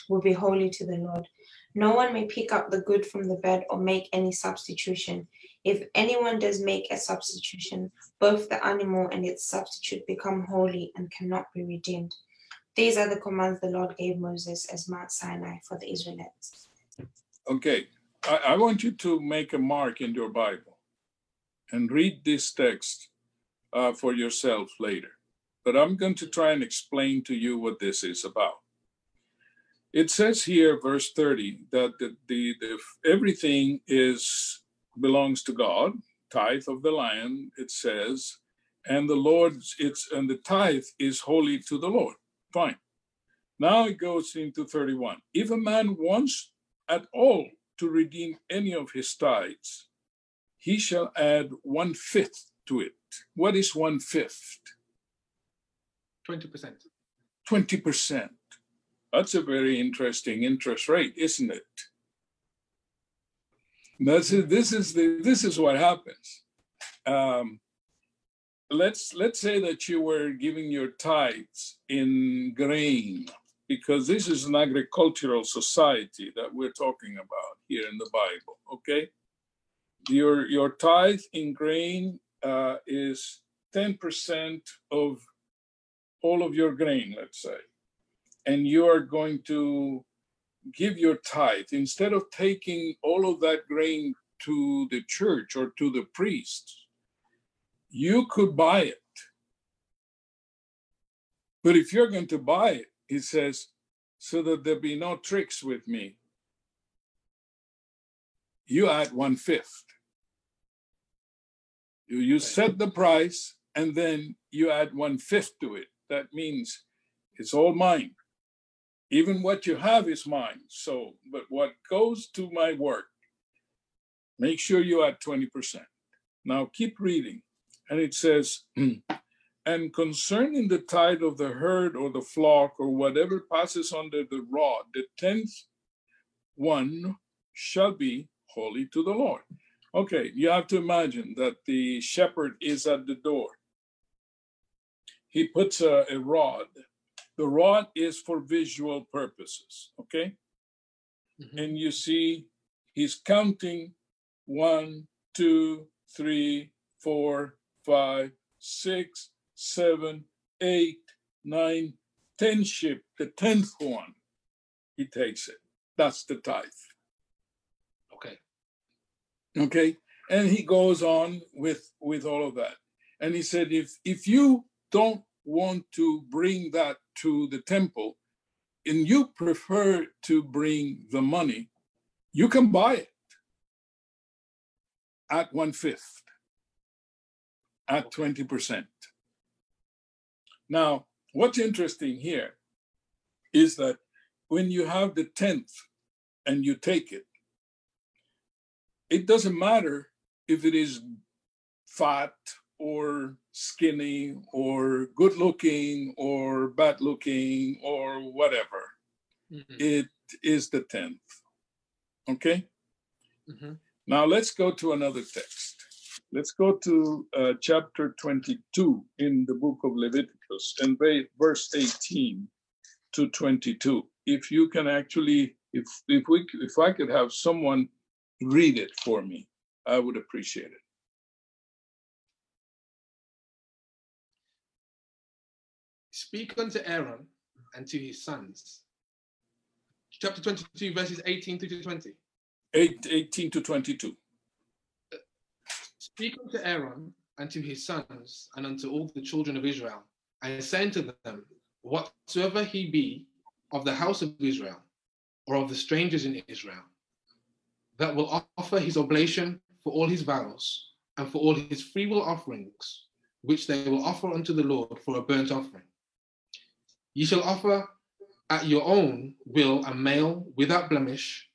will be holy to the Lord. No one may pick up the good from the bad or make any substitution. If anyone does make a substitution, both the animal and its substitute become holy and cannot be redeemed. These are the commands the Lord gave Moses as Mount Sinai for the Israelites. Okay, I, I want you to make a mark in your Bible and read this text uh, for yourself later. But I'm going to try and explain to you what this is about. It says here, verse 30, that the, the, the everything is belongs to God, tithe of the land, it says, and the Lord's it's and the tithe is holy to the Lord. Fine. Now it goes into 31. If a man wants at all to redeem any of his tithes, he shall add one fifth to it. What is one fifth? 20%. 20%. That's a very interesting interest rate, isn't it? That's it. This is the this is what happens. Um, let's let's say that you were giving your tithes in grain because this is an agricultural society that we're talking about here in the bible okay your your tithe in grain uh, is 10% of all of your grain let's say and you are going to give your tithe instead of taking all of that grain to the church or to the priest you could buy it. But if you're going to buy it, he says, so that there be no tricks with me, you add one fifth. You, you set the price and then you add one fifth to it. That means it's all mine. Even what you have is mine. So, but what goes to my work, make sure you add 20%. Now keep reading. And it says, and concerning the tithe of the herd or the flock or whatever passes under the rod, the tenth one shall be holy to the Lord. Okay, you have to imagine that the shepherd is at the door. He puts a, a rod. The rod is for visual purposes, okay? Mm-hmm. And you see, he's counting one, two, three, four, five, six, seven, eight, nine, ten sheep, the tenth one, he takes it. That's the tithe. Okay. Okay. And he goes on with with all of that. And he said, if if you don't want to bring that to the temple, and you prefer to bring the money, you can buy it at one fifth at 20%. Now, what's interesting here is that when you have the 10th and you take it, it doesn't matter if it is fat or skinny or good looking or bad looking or whatever. Mm-hmm. It is the 10th. Okay? Mm-hmm. Now let's go to another text. Let's go to uh, chapter 22 in the book of Leviticus and verse 18 to 22. If you can actually, if if we if I could have someone read it for me, I would appreciate it. Speak unto Aaron and to his sons. Chapter 22, verses 18 to 20. 8, 18 to 22. Speak unto Aaron and to his sons and unto all the children of Israel, and say unto them, Whatsoever he be of the house of Israel, or of the strangers in Israel, that will offer his oblation for all his vows, and for all his freewill offerings, which they will offer unto the Lord for a burnt offering. Ye shall offer at your own will a male without blemish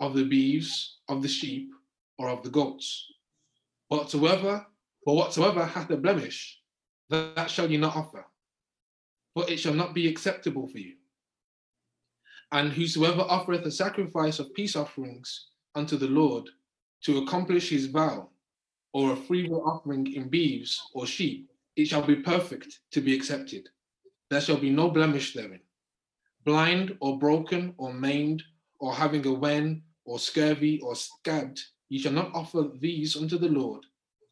of the beeves, of the sheep, or of the goats but whatsoever hath a blemish, that, that shall ye not offer, for it shall not be acceptable for you. And whosoever offereth a sacrifice of peace offerings unto the Lord to accomplish his vow, or a freewill offering in beeves or sheep, it shall be perfect to be accepted. There shall be no blemish therein. Blind or broken or maimed, or having a wen or scurvy or scabbed, Ye shall not offer these unto the Lord,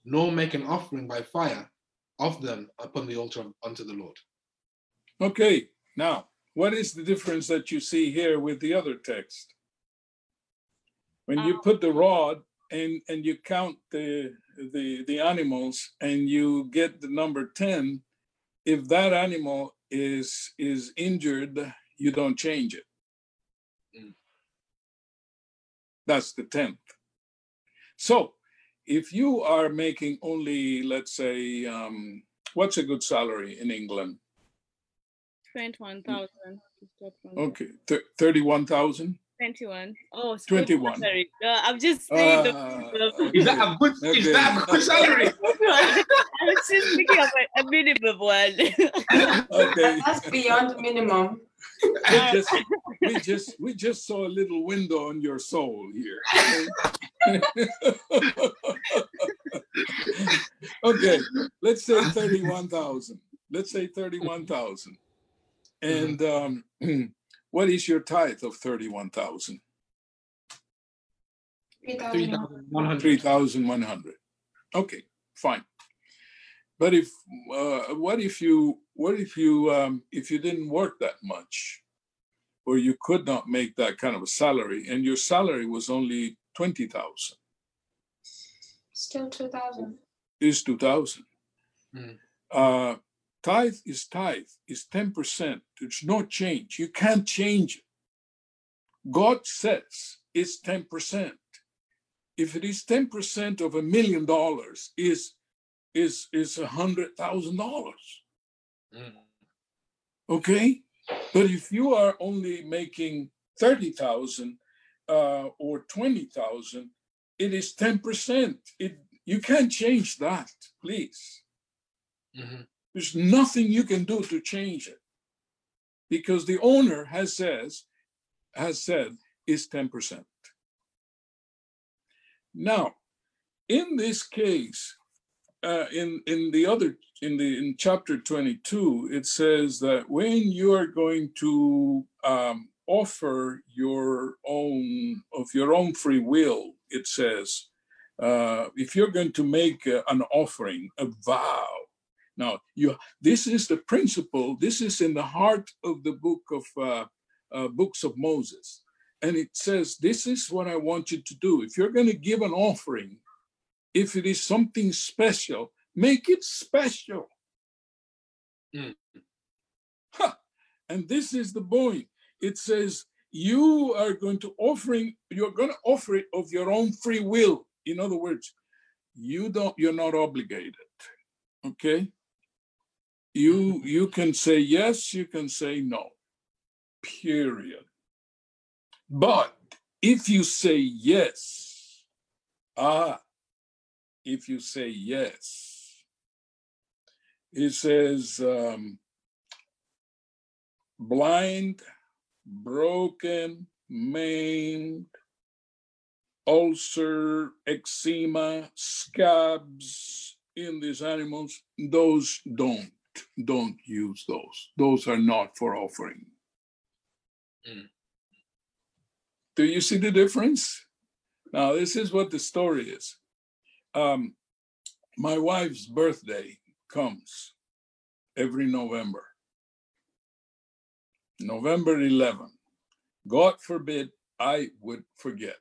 nor make an offering by fire of them upon the altar unto the Lord. Okay, now, what is the difference that you see here with the other text? When you um, put the rod and, and you count the, the, the animals and you get the number 10, if that animal is, is injured, you don't change it. Mm. That's the 10th. So if you are making only, let's say, um, what's a good salary in England? 21,000. Okay, Th- 31,000? 21. Oh, 21. Sorry. Uh, I'm just saying. Uh, the, is that a good, okay. is that a good salary? I was just thinking of a, a minimum one. okay. That's beyond minimum we just we just we just saw a little window on your soul here. okay, let's say 31,000. Let's say 31,000. And um, what is your tithe of 31,000? 3,100. 3,100. Okay, fine. But if uh, what if you what if you um, if you didn't work that much, or you could not make that kind of a salary, and your salary was only twenty thousand, Still 2,000. is two thousand. Mm. Uh, tithe is tithe is ten percent. There's no change. You can't change it. God says it's ten percent. If it is ten percent of a million dollars, is is is a hundred thousand dollars. Mm. Okay, but if you are only making thirty thousand uh, or twenty thousand, it is ten percent. It you can't change that, please. Mhm. There's nothing you can do to change it because the owner has says has said is ten percent. Now, in this case, uh, in in the other in the in chapter 22 it says that when you are going to um, offer your own of your own free will it says uh, if you're going to make uh, an offering a vow now you this is the principle this is in the heart of the book of uh, uh, books of moses and it says this is what i want you to do if you're going to give an offering if it is something special, make it special. Mm. Ha! And this is the point. It says you are going to offering, you're going to offer it of your own free will. In other words, you don't, you're not obligated. Okay? You you can say yes, you can say no. Period. But if you say yes, ah, if you say yes. It says um, blind, broken, maimed, ulcer, eczema, scabs in these animals. Those don't don't use those. Those are not for offering. Mm. Do you see the difference? Now, this is what the story is um, my wife's birthday comes every November. November 11. God forbid I would forget.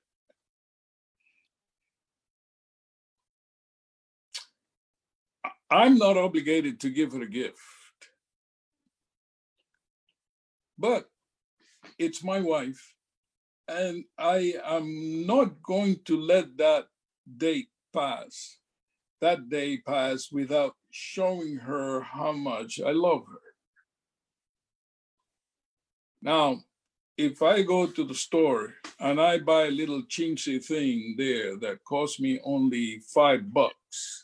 I- I'm not obligated to give her a gift. But it's my wife, and I am not going to let that date pass, that day pass without showing her how much I love her. Now, if I go to the store and I buy a little chintzy thing there that costs me only five bucks,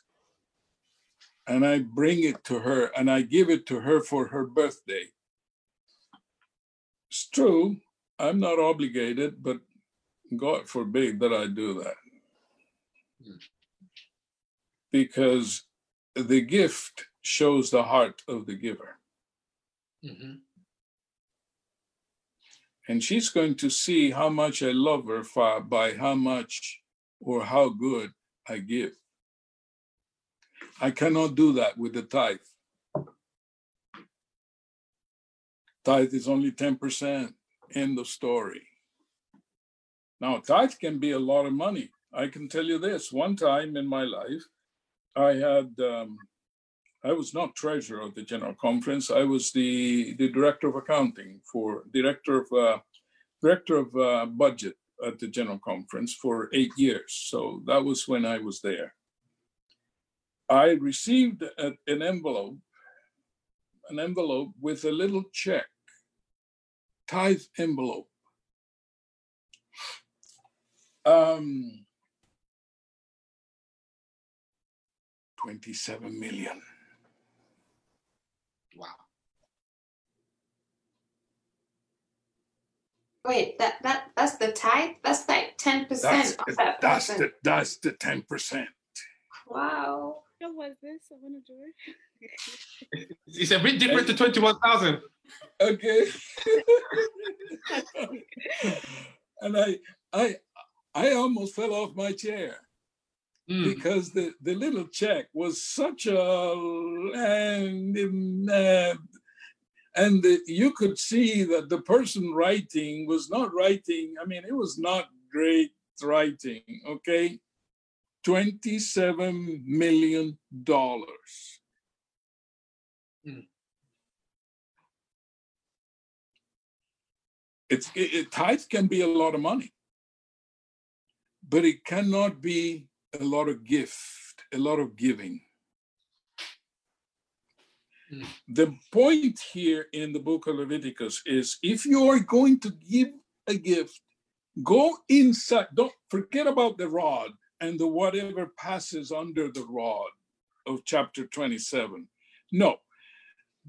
and I bring it to her and I give it to her for her birthday, it's true, I'm not obligated, but God forbid that I do that because the gift shows the heart of the giver. Mhm. And she's going to see how much I love her by how much or how good I give. I cannot do that with the tithe. Tithe is only 10%. End of story. Now, tithe can be a lot of money. I can tell you this one time in my life, I had um, I was not treasurer of the general conference. I was the the director of accounting for director of uh, director of uh, budget at the general conference for eight years. So that was when I was there. I received a, an envelope, an envelope with a little check, tithe envelope. Um, 27 million. Wow. Wait, that that that's the tithe? That's like 10% That's, of that that's the, that's the 10%. Wow. What was this? I want to do it. It's a bit different to 21,000. Okay. and I, I, I almost fell off my chair Mm. because the, the little check was such a and uh, and the, you could see that the person writing was not writing. I mean, it was not great writing. Okay, twenty-seven million dollars. Mm. It's it, it, tithe can be a lot of money, but it cannot be a lot of gift, a lot of giving. Mm. The point here in the book of Leviticus is if you are going to give a gift, go inside, don't forget about the rod and the whatever passes under the rod of chapter 27. No,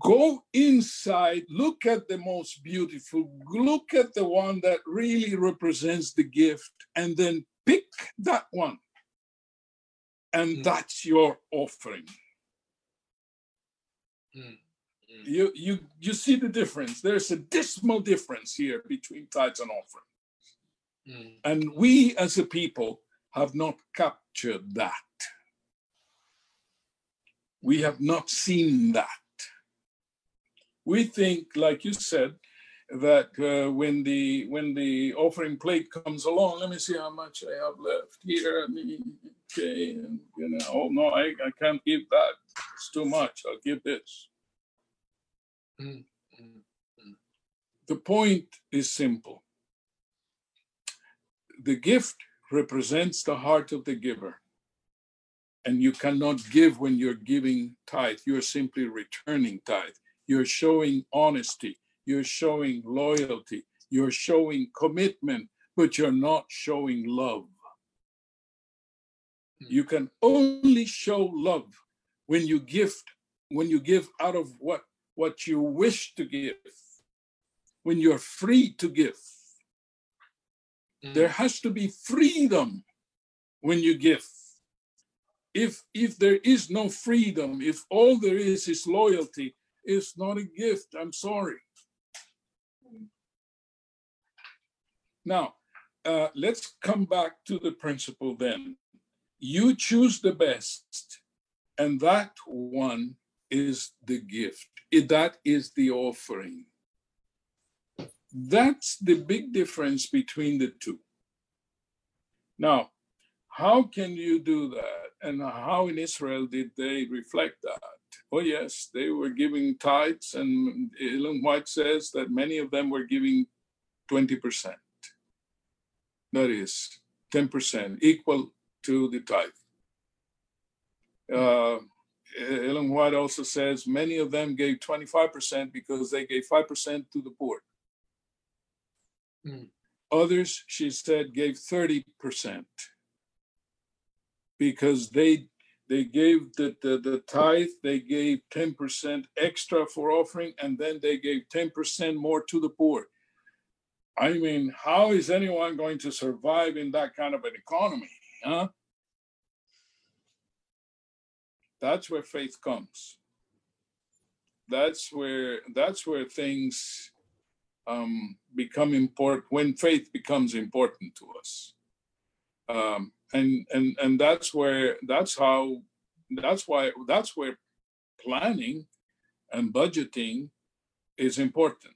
go inside, look at the most beautiful, look at the one that really represents the gift, and then pick that one and Mm. that's your offering. Mm, mm. You you you see the difference. There's a dismal difference here between tithes and offering, Mm. and we as a people have not captured that. We have not seen that. We think, like you said, that uh, when the when the offering plate comes along, let me see how much I have left here. Okay, and you know, oh no, I, I can't give that. It's too much. I'll give this. Mm. The point is simple. The gift represents the heart of the giver. And you cannot give when you're giving tithe. You're simply returning tithe. You're showing honesty. You're showing loyalty. You're showing commitment, but you're not showing love. Hmm. You can only show love when you gift, when you give out of what, what you wish to give, when you're free to give. Mm. There has to be freedom when you give. If if there is no freedom, if all there is is loyalty, it's not a gift. I'm sorry. Now, uh, let's come back to the principle then. You choose the best, and that one is the gift. It- That is the offering. That's the big difference between the two. Now, how can you do that? And how in Israel did they reflect that? Oh, yes, they were giving tithes, and Ellen White says that many of them were giving 20%. That is 10%, equal to the tithe. Uh, Ellen White also says many of them gave 25% because they gave 5% to the poor. Mm. Others, she said, gave 30% because they they gave the, the, the tithe, they gave 10% extra for offering, and then they gave 10% more to the poor. I mean, how is anyone going to survive in that kind of an economy? Huh? That's where faith comes. That's where that's where things um, become important when faith becomes important to us. Um, and and and that's where that's how that's why that's where planning and budgeting is important.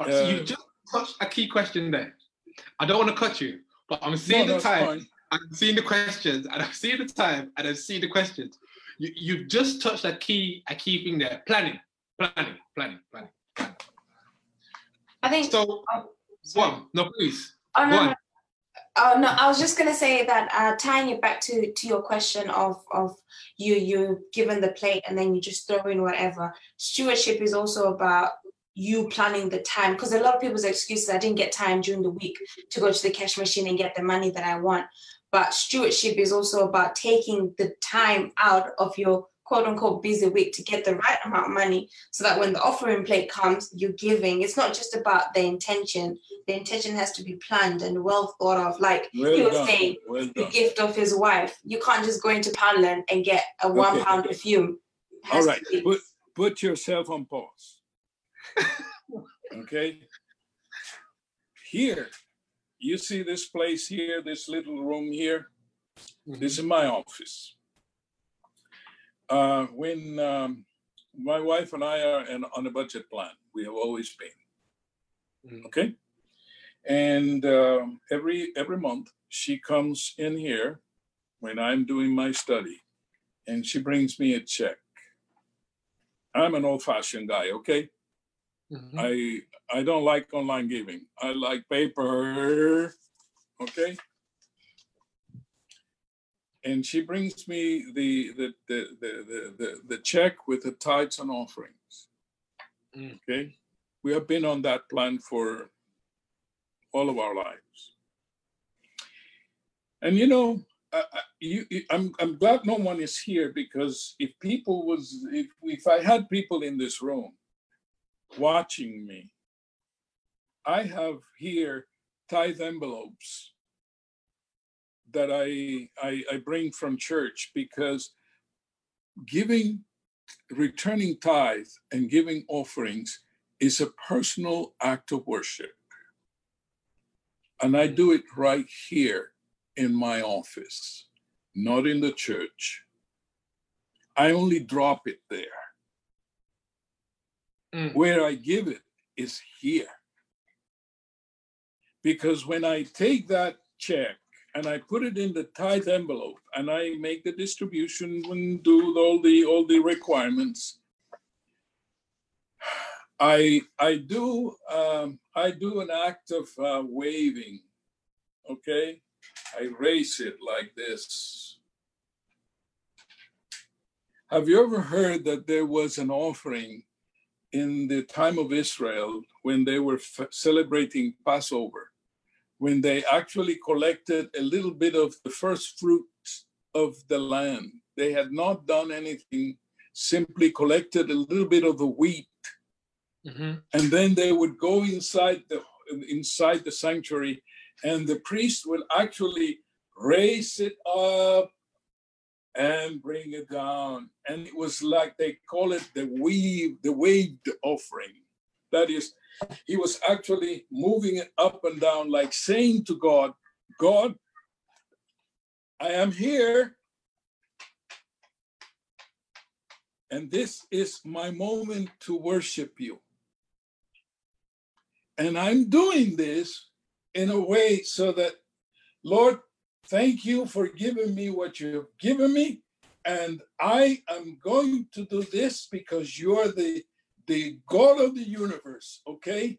Uh, so you Uh, just touched a key question there. I don't want to cut you, but I'm seeing No, the time. fine. I'm seeing the questions, and I'm seeing the time, and I'm seeing the questions. You you've just touched a key a key thing there. Planning, planning, planning, planning. I think. So oh, go sorry. on. No, please. Oh, no, no. Oh no, I was just gonna say that uh, tying it back to to your question of of you you given the plate and then you just throw in whatever. Stewardship is also about you planning the time because a lot of people's excuses I didn't get time during the week to go to the cash machine and get the money that I want. But stewardship is also about taking the time out of your quote unquote busy week to get the right amount of money so that when the offering plate comes, you're giving. It's not just about the intention. The intention has to be planned and well thought of. Like Well he was done, saying, well the done. gift of his wife. You can't just go into Poundland and get a one Okay, pound perfume. It All has right, to be- put, put yourself on pause. Okay? Here, you see this place here, this little room here? This mm-hmm. is my office. Uh, when um, my wife and I are in, on a budget plan, we have always been. Mm. Okay, and um every every month she comes in here when I'm doing my study, and she brings me a check. I'm an old-fashioned guy. Okay, Mhm. I I don't like online giving. I like paper. Okay. And she brings me the the the the the, the, check with the tithes and offerings. Mm. Okay. We have been on that plan for all of our lives. And you know, I, I, you- I'm I'm glad no one is here because if people was if if I had people in this room watching me, I have here tithe envelopes that I, I I bring from church because giving, returning tithe and giving offerings is a personal act of worship. And I do it right here in my office, not in the church. I only drop it there. Mm. Where I give it is here. Because when I take that check and I put it in the tithe envelope and I make the distribution and do all the all the requirements, I I do um, I do an act of uh, waving. Okay, I raise it like this. Have you ever heard that there was an offering in the time of Israel when they were f- celebrating Passover, when they actually collected a little bit of the first fruits of the land? They had not done anything, simply collected a little bit of the wheat Mhm. and then they would go inside the inside the sanctuary and the priest would actually raise it up and bring it down and it was like they call it the weave the waved offering that is he was actually moving it up and down like saying to god god i am here and this is my moment to worship you and I'm doing this in a way so that, Lord, thank you for giving me what you've given me. And I am going to do this because you're the, the God of the universe, okay?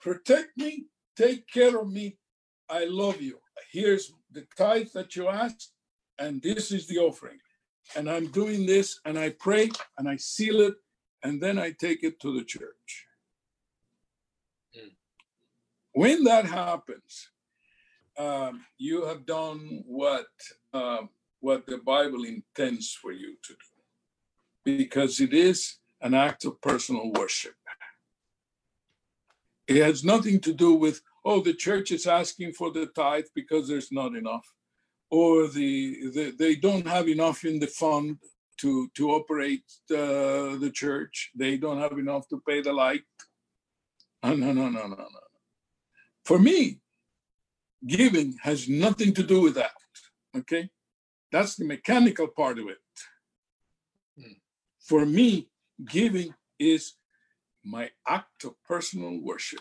Protect me, take care of me. I love you. Here's the tithe that you asked, and this is the offering. And I'm doing this, and I pray, and I seal it, and then I take it to the church when that happens, um, you have done what um, what the Bible intends for you to do, because it is an act of personal worship. It has nothing to do with oh the church is asking for the tithe because there's not enough, or the, the they don't have enough in the fund to to operate uh, the church. They don't have enough to pay the light. No, no, no, no, no, no. For me, giving has nothing to do with that. Okay? That's the mechanical part of it. Hmm. For me, giving is my act of personal worship.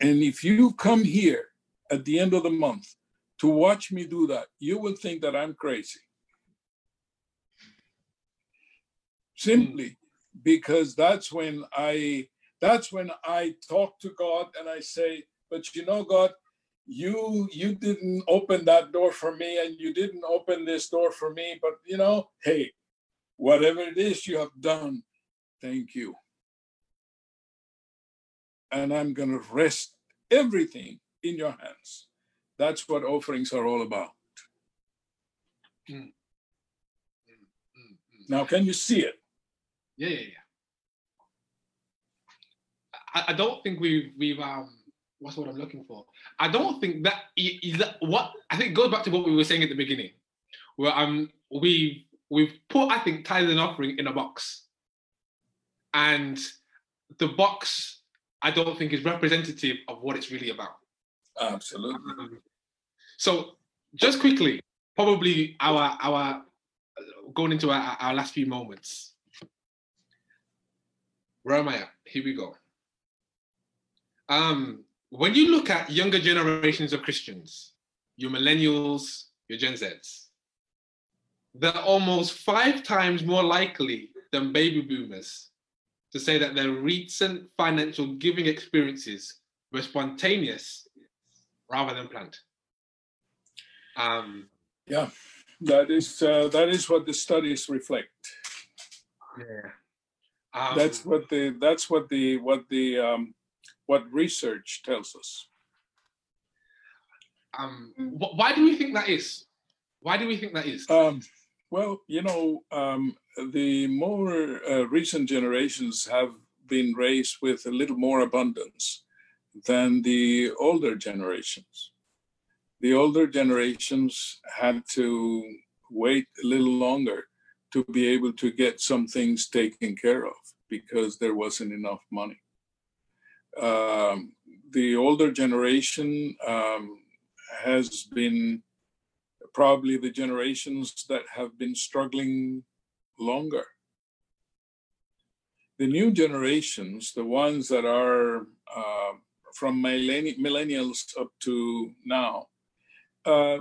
And if you come here at the end of the month to watch me do that, you will think that I'm crazy. Simply because that's when I that's when I talk to God and I say, but you know, God, you you didn't open that door for me and you didn't open this door for me, but you know, hey, whatever it is you have done, thank you. And I'm gonna rest everything in your hands. That's what offerings are all about. Now, can you see it? Yeah, yeah, yeah. I, I don't think we've we've um what's what I'm looking for. I don't think that, is that what I think it goes back to what we were saying at the beginning, where um we we've put I think tithe and offering in a box, and the box I don't think is representative of what it's really about. Absolutely. Um, so just quickly, probably our our going into our, our last few moments. Where am I at? Here we go. Um, when you look at younger generations of Christians, your millennials, your Gen Zs, they're almost five times more likely than baby boomers to say that their recent financial giving experiences were spontaneous rather than planned. Um, Yeah, that is uh, that is what the studies reflect. yeah. Um, That's what the that's what the what the um, what research tells us. um, why do we think that is? Why do we think that is? Um, well, you know, um, the more uh, recent generations have been raised with a little more abundance than the older generations. The older generations had to wait a little longer to be able to get some things taken care of because there wasn't enough money. Um, the older generation um, has been probably the generations that have been struggling longer. The new generations, the ones that are uh, from millenni- millennials up to now, uh,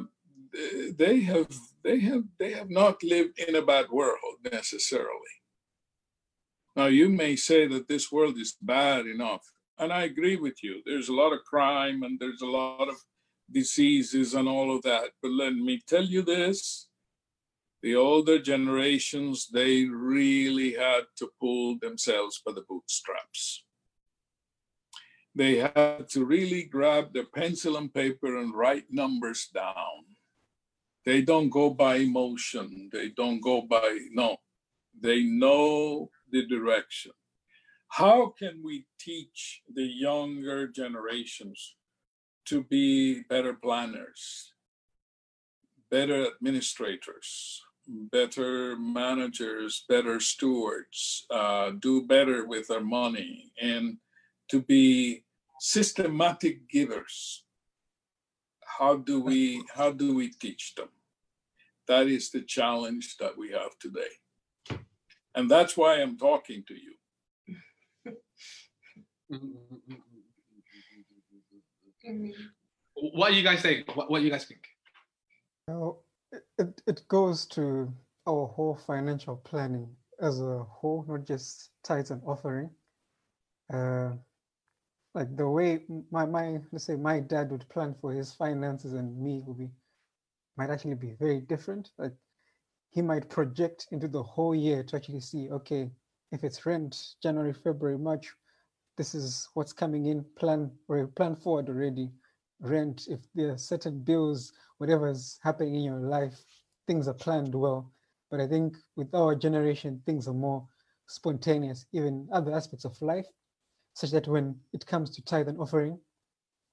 they have they have they have not lived in a bad world necessarily. Now you may say that this world is bad enough, and I agree with you. There's a lot of crime and there's a lot of diseases and all of that. But let me tell you this the older generations, they really had to pull themselves by the bootstraps. They had to really grab the pencil and paper and write numbers down. They don't go by emotion, they don't go by, no, they know the direction. How can we teach the younger generations to be better planners, better administrators, better managers, better stewards, uh, do better with their money, and to be systematic givers. How do we how do we teach them? That is the challenge that we have today. And that's why I'm talking to you. Mm-hmm, mm-hmm, mm-hmm. Mm. What are you guys saying? What, what do you guys think? It, it, it goes to our whole financial planning as a whole, not just tithes and offering. Uh, like the way my, my let's say my dad would plan for his finances and me would be might actually be very different. Like he might project into the whole year to actually see, okay, if it's rent January, February, March, this is what's coming in, plan or plan forward already. Rent, if there are certain bills, whatever's happening in your life, things are planned well. But I think with our generation, things are more spontaneous, even other aspects of life, such that when it comes to tithe and offering,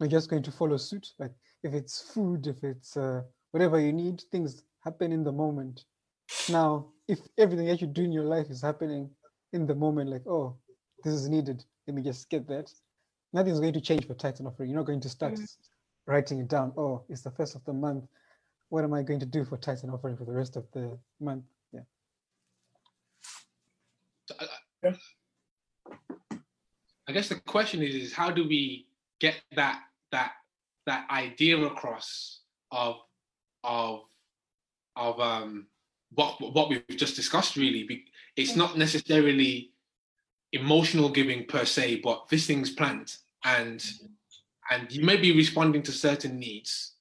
we're just going to follow suit. Like if it's food, if it's uh, whatever you need, things happen in the moment. Now, if everything that you do in your life is happening in the moment, like, oh, this is needed, let me just get that. Nothing's going to change for tithe and offering. You're not going to start Mm. writing it down. Oh, it's the first of the month. What am I going to do for tithe and offering for the rest of the month? Yeah. So, I- I- I guess the question is, is how do we get that that that idea across of of of um what what we've just discussed really Be- it's not necessarily emotional giving per se but this thing's planned and and you may be responding to certain needs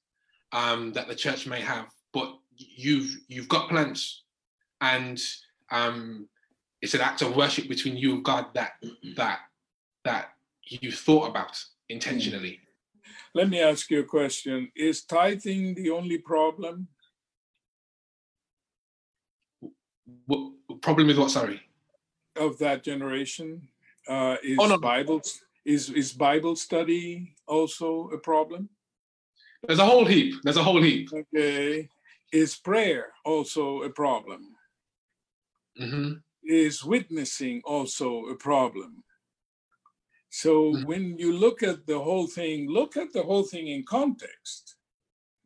um that the church may have but you've you've got plans and um it's an act of worship between you and God that that that you thought about intentionally. Let me ask you a question. Is tithing the only problem? Wh- problem is what? Sorry. Of that generation? Uh, is Oh, no, no. Bible is is Bible study also a problem? There's a whole heap. There's a whole heap. Okay. Is prayer also a problem? hmm Is witnessing also a problem? So Mhm. when you look at the whole thing, look at the whole thing in context.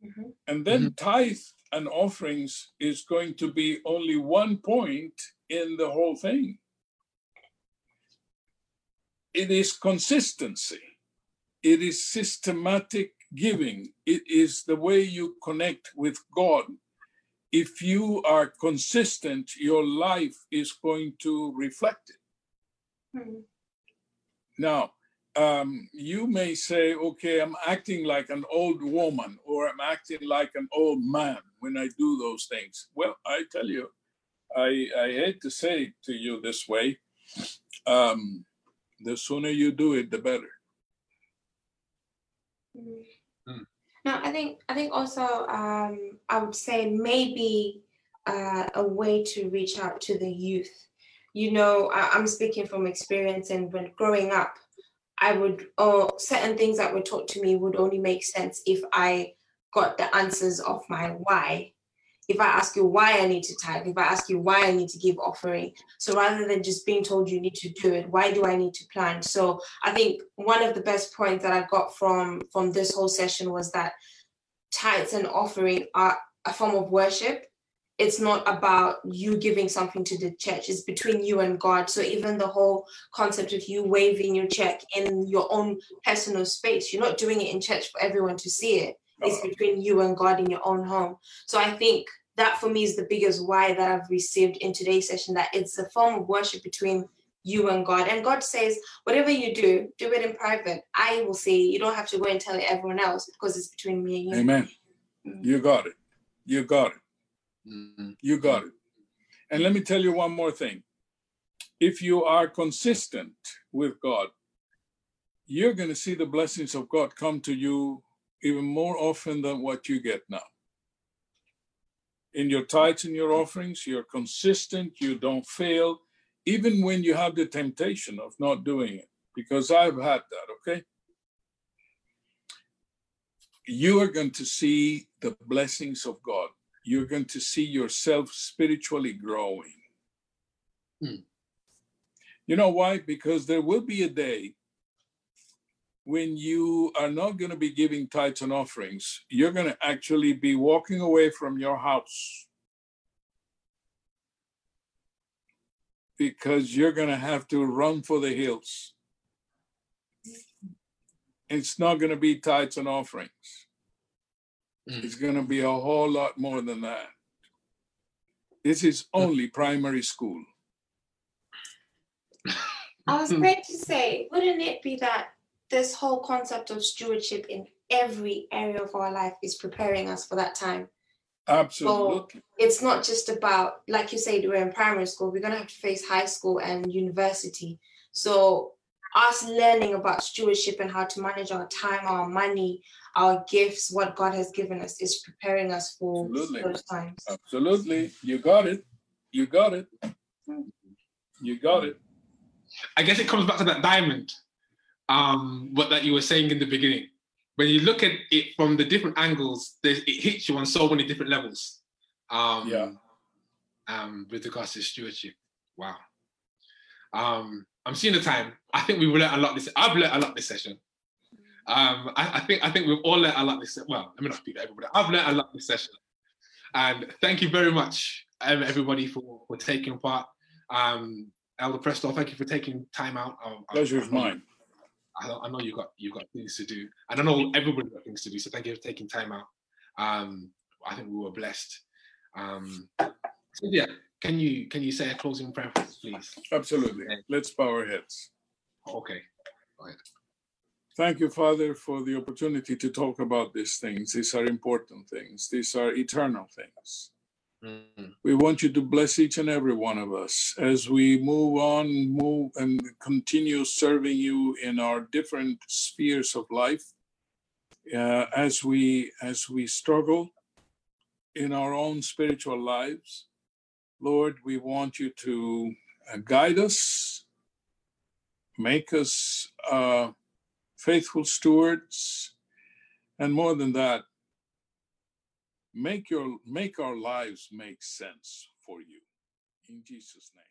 Mhm. And then tithe and offerings is going to be only one point in the whole thing. It is consistency, it is systematic giving, it is the way you connect with God. If you are consistent, your life is going to reflect it. Mhm. Now, um, you may say, okay, I'm acting like an old woman or I'm acting like an old man when I do those things. Well, I tell you, I, I hate to say it to you this way. Um, the sooner you do it, the better. Mm. Mm. No, I think I think also um, I would say maybe uh, a way to reach out to the youth. You know, I, I'm speaking from experience, and when growing up, I would oh certain things that were taught to me would only make sense if I got the answers of my why. If I ask you why I need to tithe, if I ask you why I need to give offering, so rather than just being told you need to do it, why do I need to plan? So I think one of the best points that I got from from this whole session was that tithes and offering are a form of worship. It's not about you giving something to the church. It's between you and God. So even the whole concept of you waving your check in your own personal space, you're not doing it in church for everyone to see it. It's uh-huh. between you and God in your own home. So I think that for me is the biggest why that I've received in today's session. That it's a form of worship between you and God. And God says, whatever you do, do it in private. I will see. You don't have to go and tell everyone else because it's between me and you. Amen. Mm. You got it. You got it. Mhm. You got it. And let me tell you one more thing. If you are consistent with God, you're going to see the blessings of God come to you even more often than what you get now. In your tithes and your offerings, you're consistent, you don't fail, even when you have the temptation of not doing it, because I've had that, okay? You are going to see the blessings of God you're going to see yourself spiritually growing. Hmm. You know why? Because there will be a day when you are not going to be giving tithes and offerings. You're going to actually be walking away from your house because you're going to have to run for the hills. It's not going to be tithes and offerings. Mm. It's going to be a whole lot more than that. This is only primary school. I was going to say, wouldn't it be that this whole concept of stewardship in every area of our life is preparing us for that time? Absolutely. It's not just about, like you said, we're in primary school, we're going to have to face high school and university. So, us learning about stewardship and how to manage our time, our money, our gifts, what God has given us is preparing us for Absolutely. those times. Absolutely. You got it. You got it. You got it. I guess it comes back to that diamond, um, what that you were saying in the beginning. When you look at it from the different angles, it hits you on so many different levels. Um, Yeah. Um, with regards to stewardship, wow. Um, I'm seeing the time. I think we've learned a lot this. I've learned a lot this session. Um, I, I think I think we've all learned a lot this. Well, let me not speak to everybody. I've learned a lot this session, and thank you very much, um, everybody, for for taking part. Um, Elder Prestol, thank you for taking time out. Um, Pleasure is mine. I, know- I know you got you've got things to do, and I know everybody's got things to do. So thank you for taking time out. Um, I think we were blessed. Um, so yeah, can you can you say a closing prayer, please? Absolutely. Let's bow our heads. Okay. Thank you, Father, for the opportunity to talk about these things. These are important things, these are eternal things. Mm, We want you to bless each and every one of us as we move on, move and continue serving you in our different spheres of life. Uh, as we as we struggle in our own spiritual lives, Lord, we want you to uh, guide us, make us uh, faithful stewards, and more than that, make your make our lives make sense for you. In Jesus' name.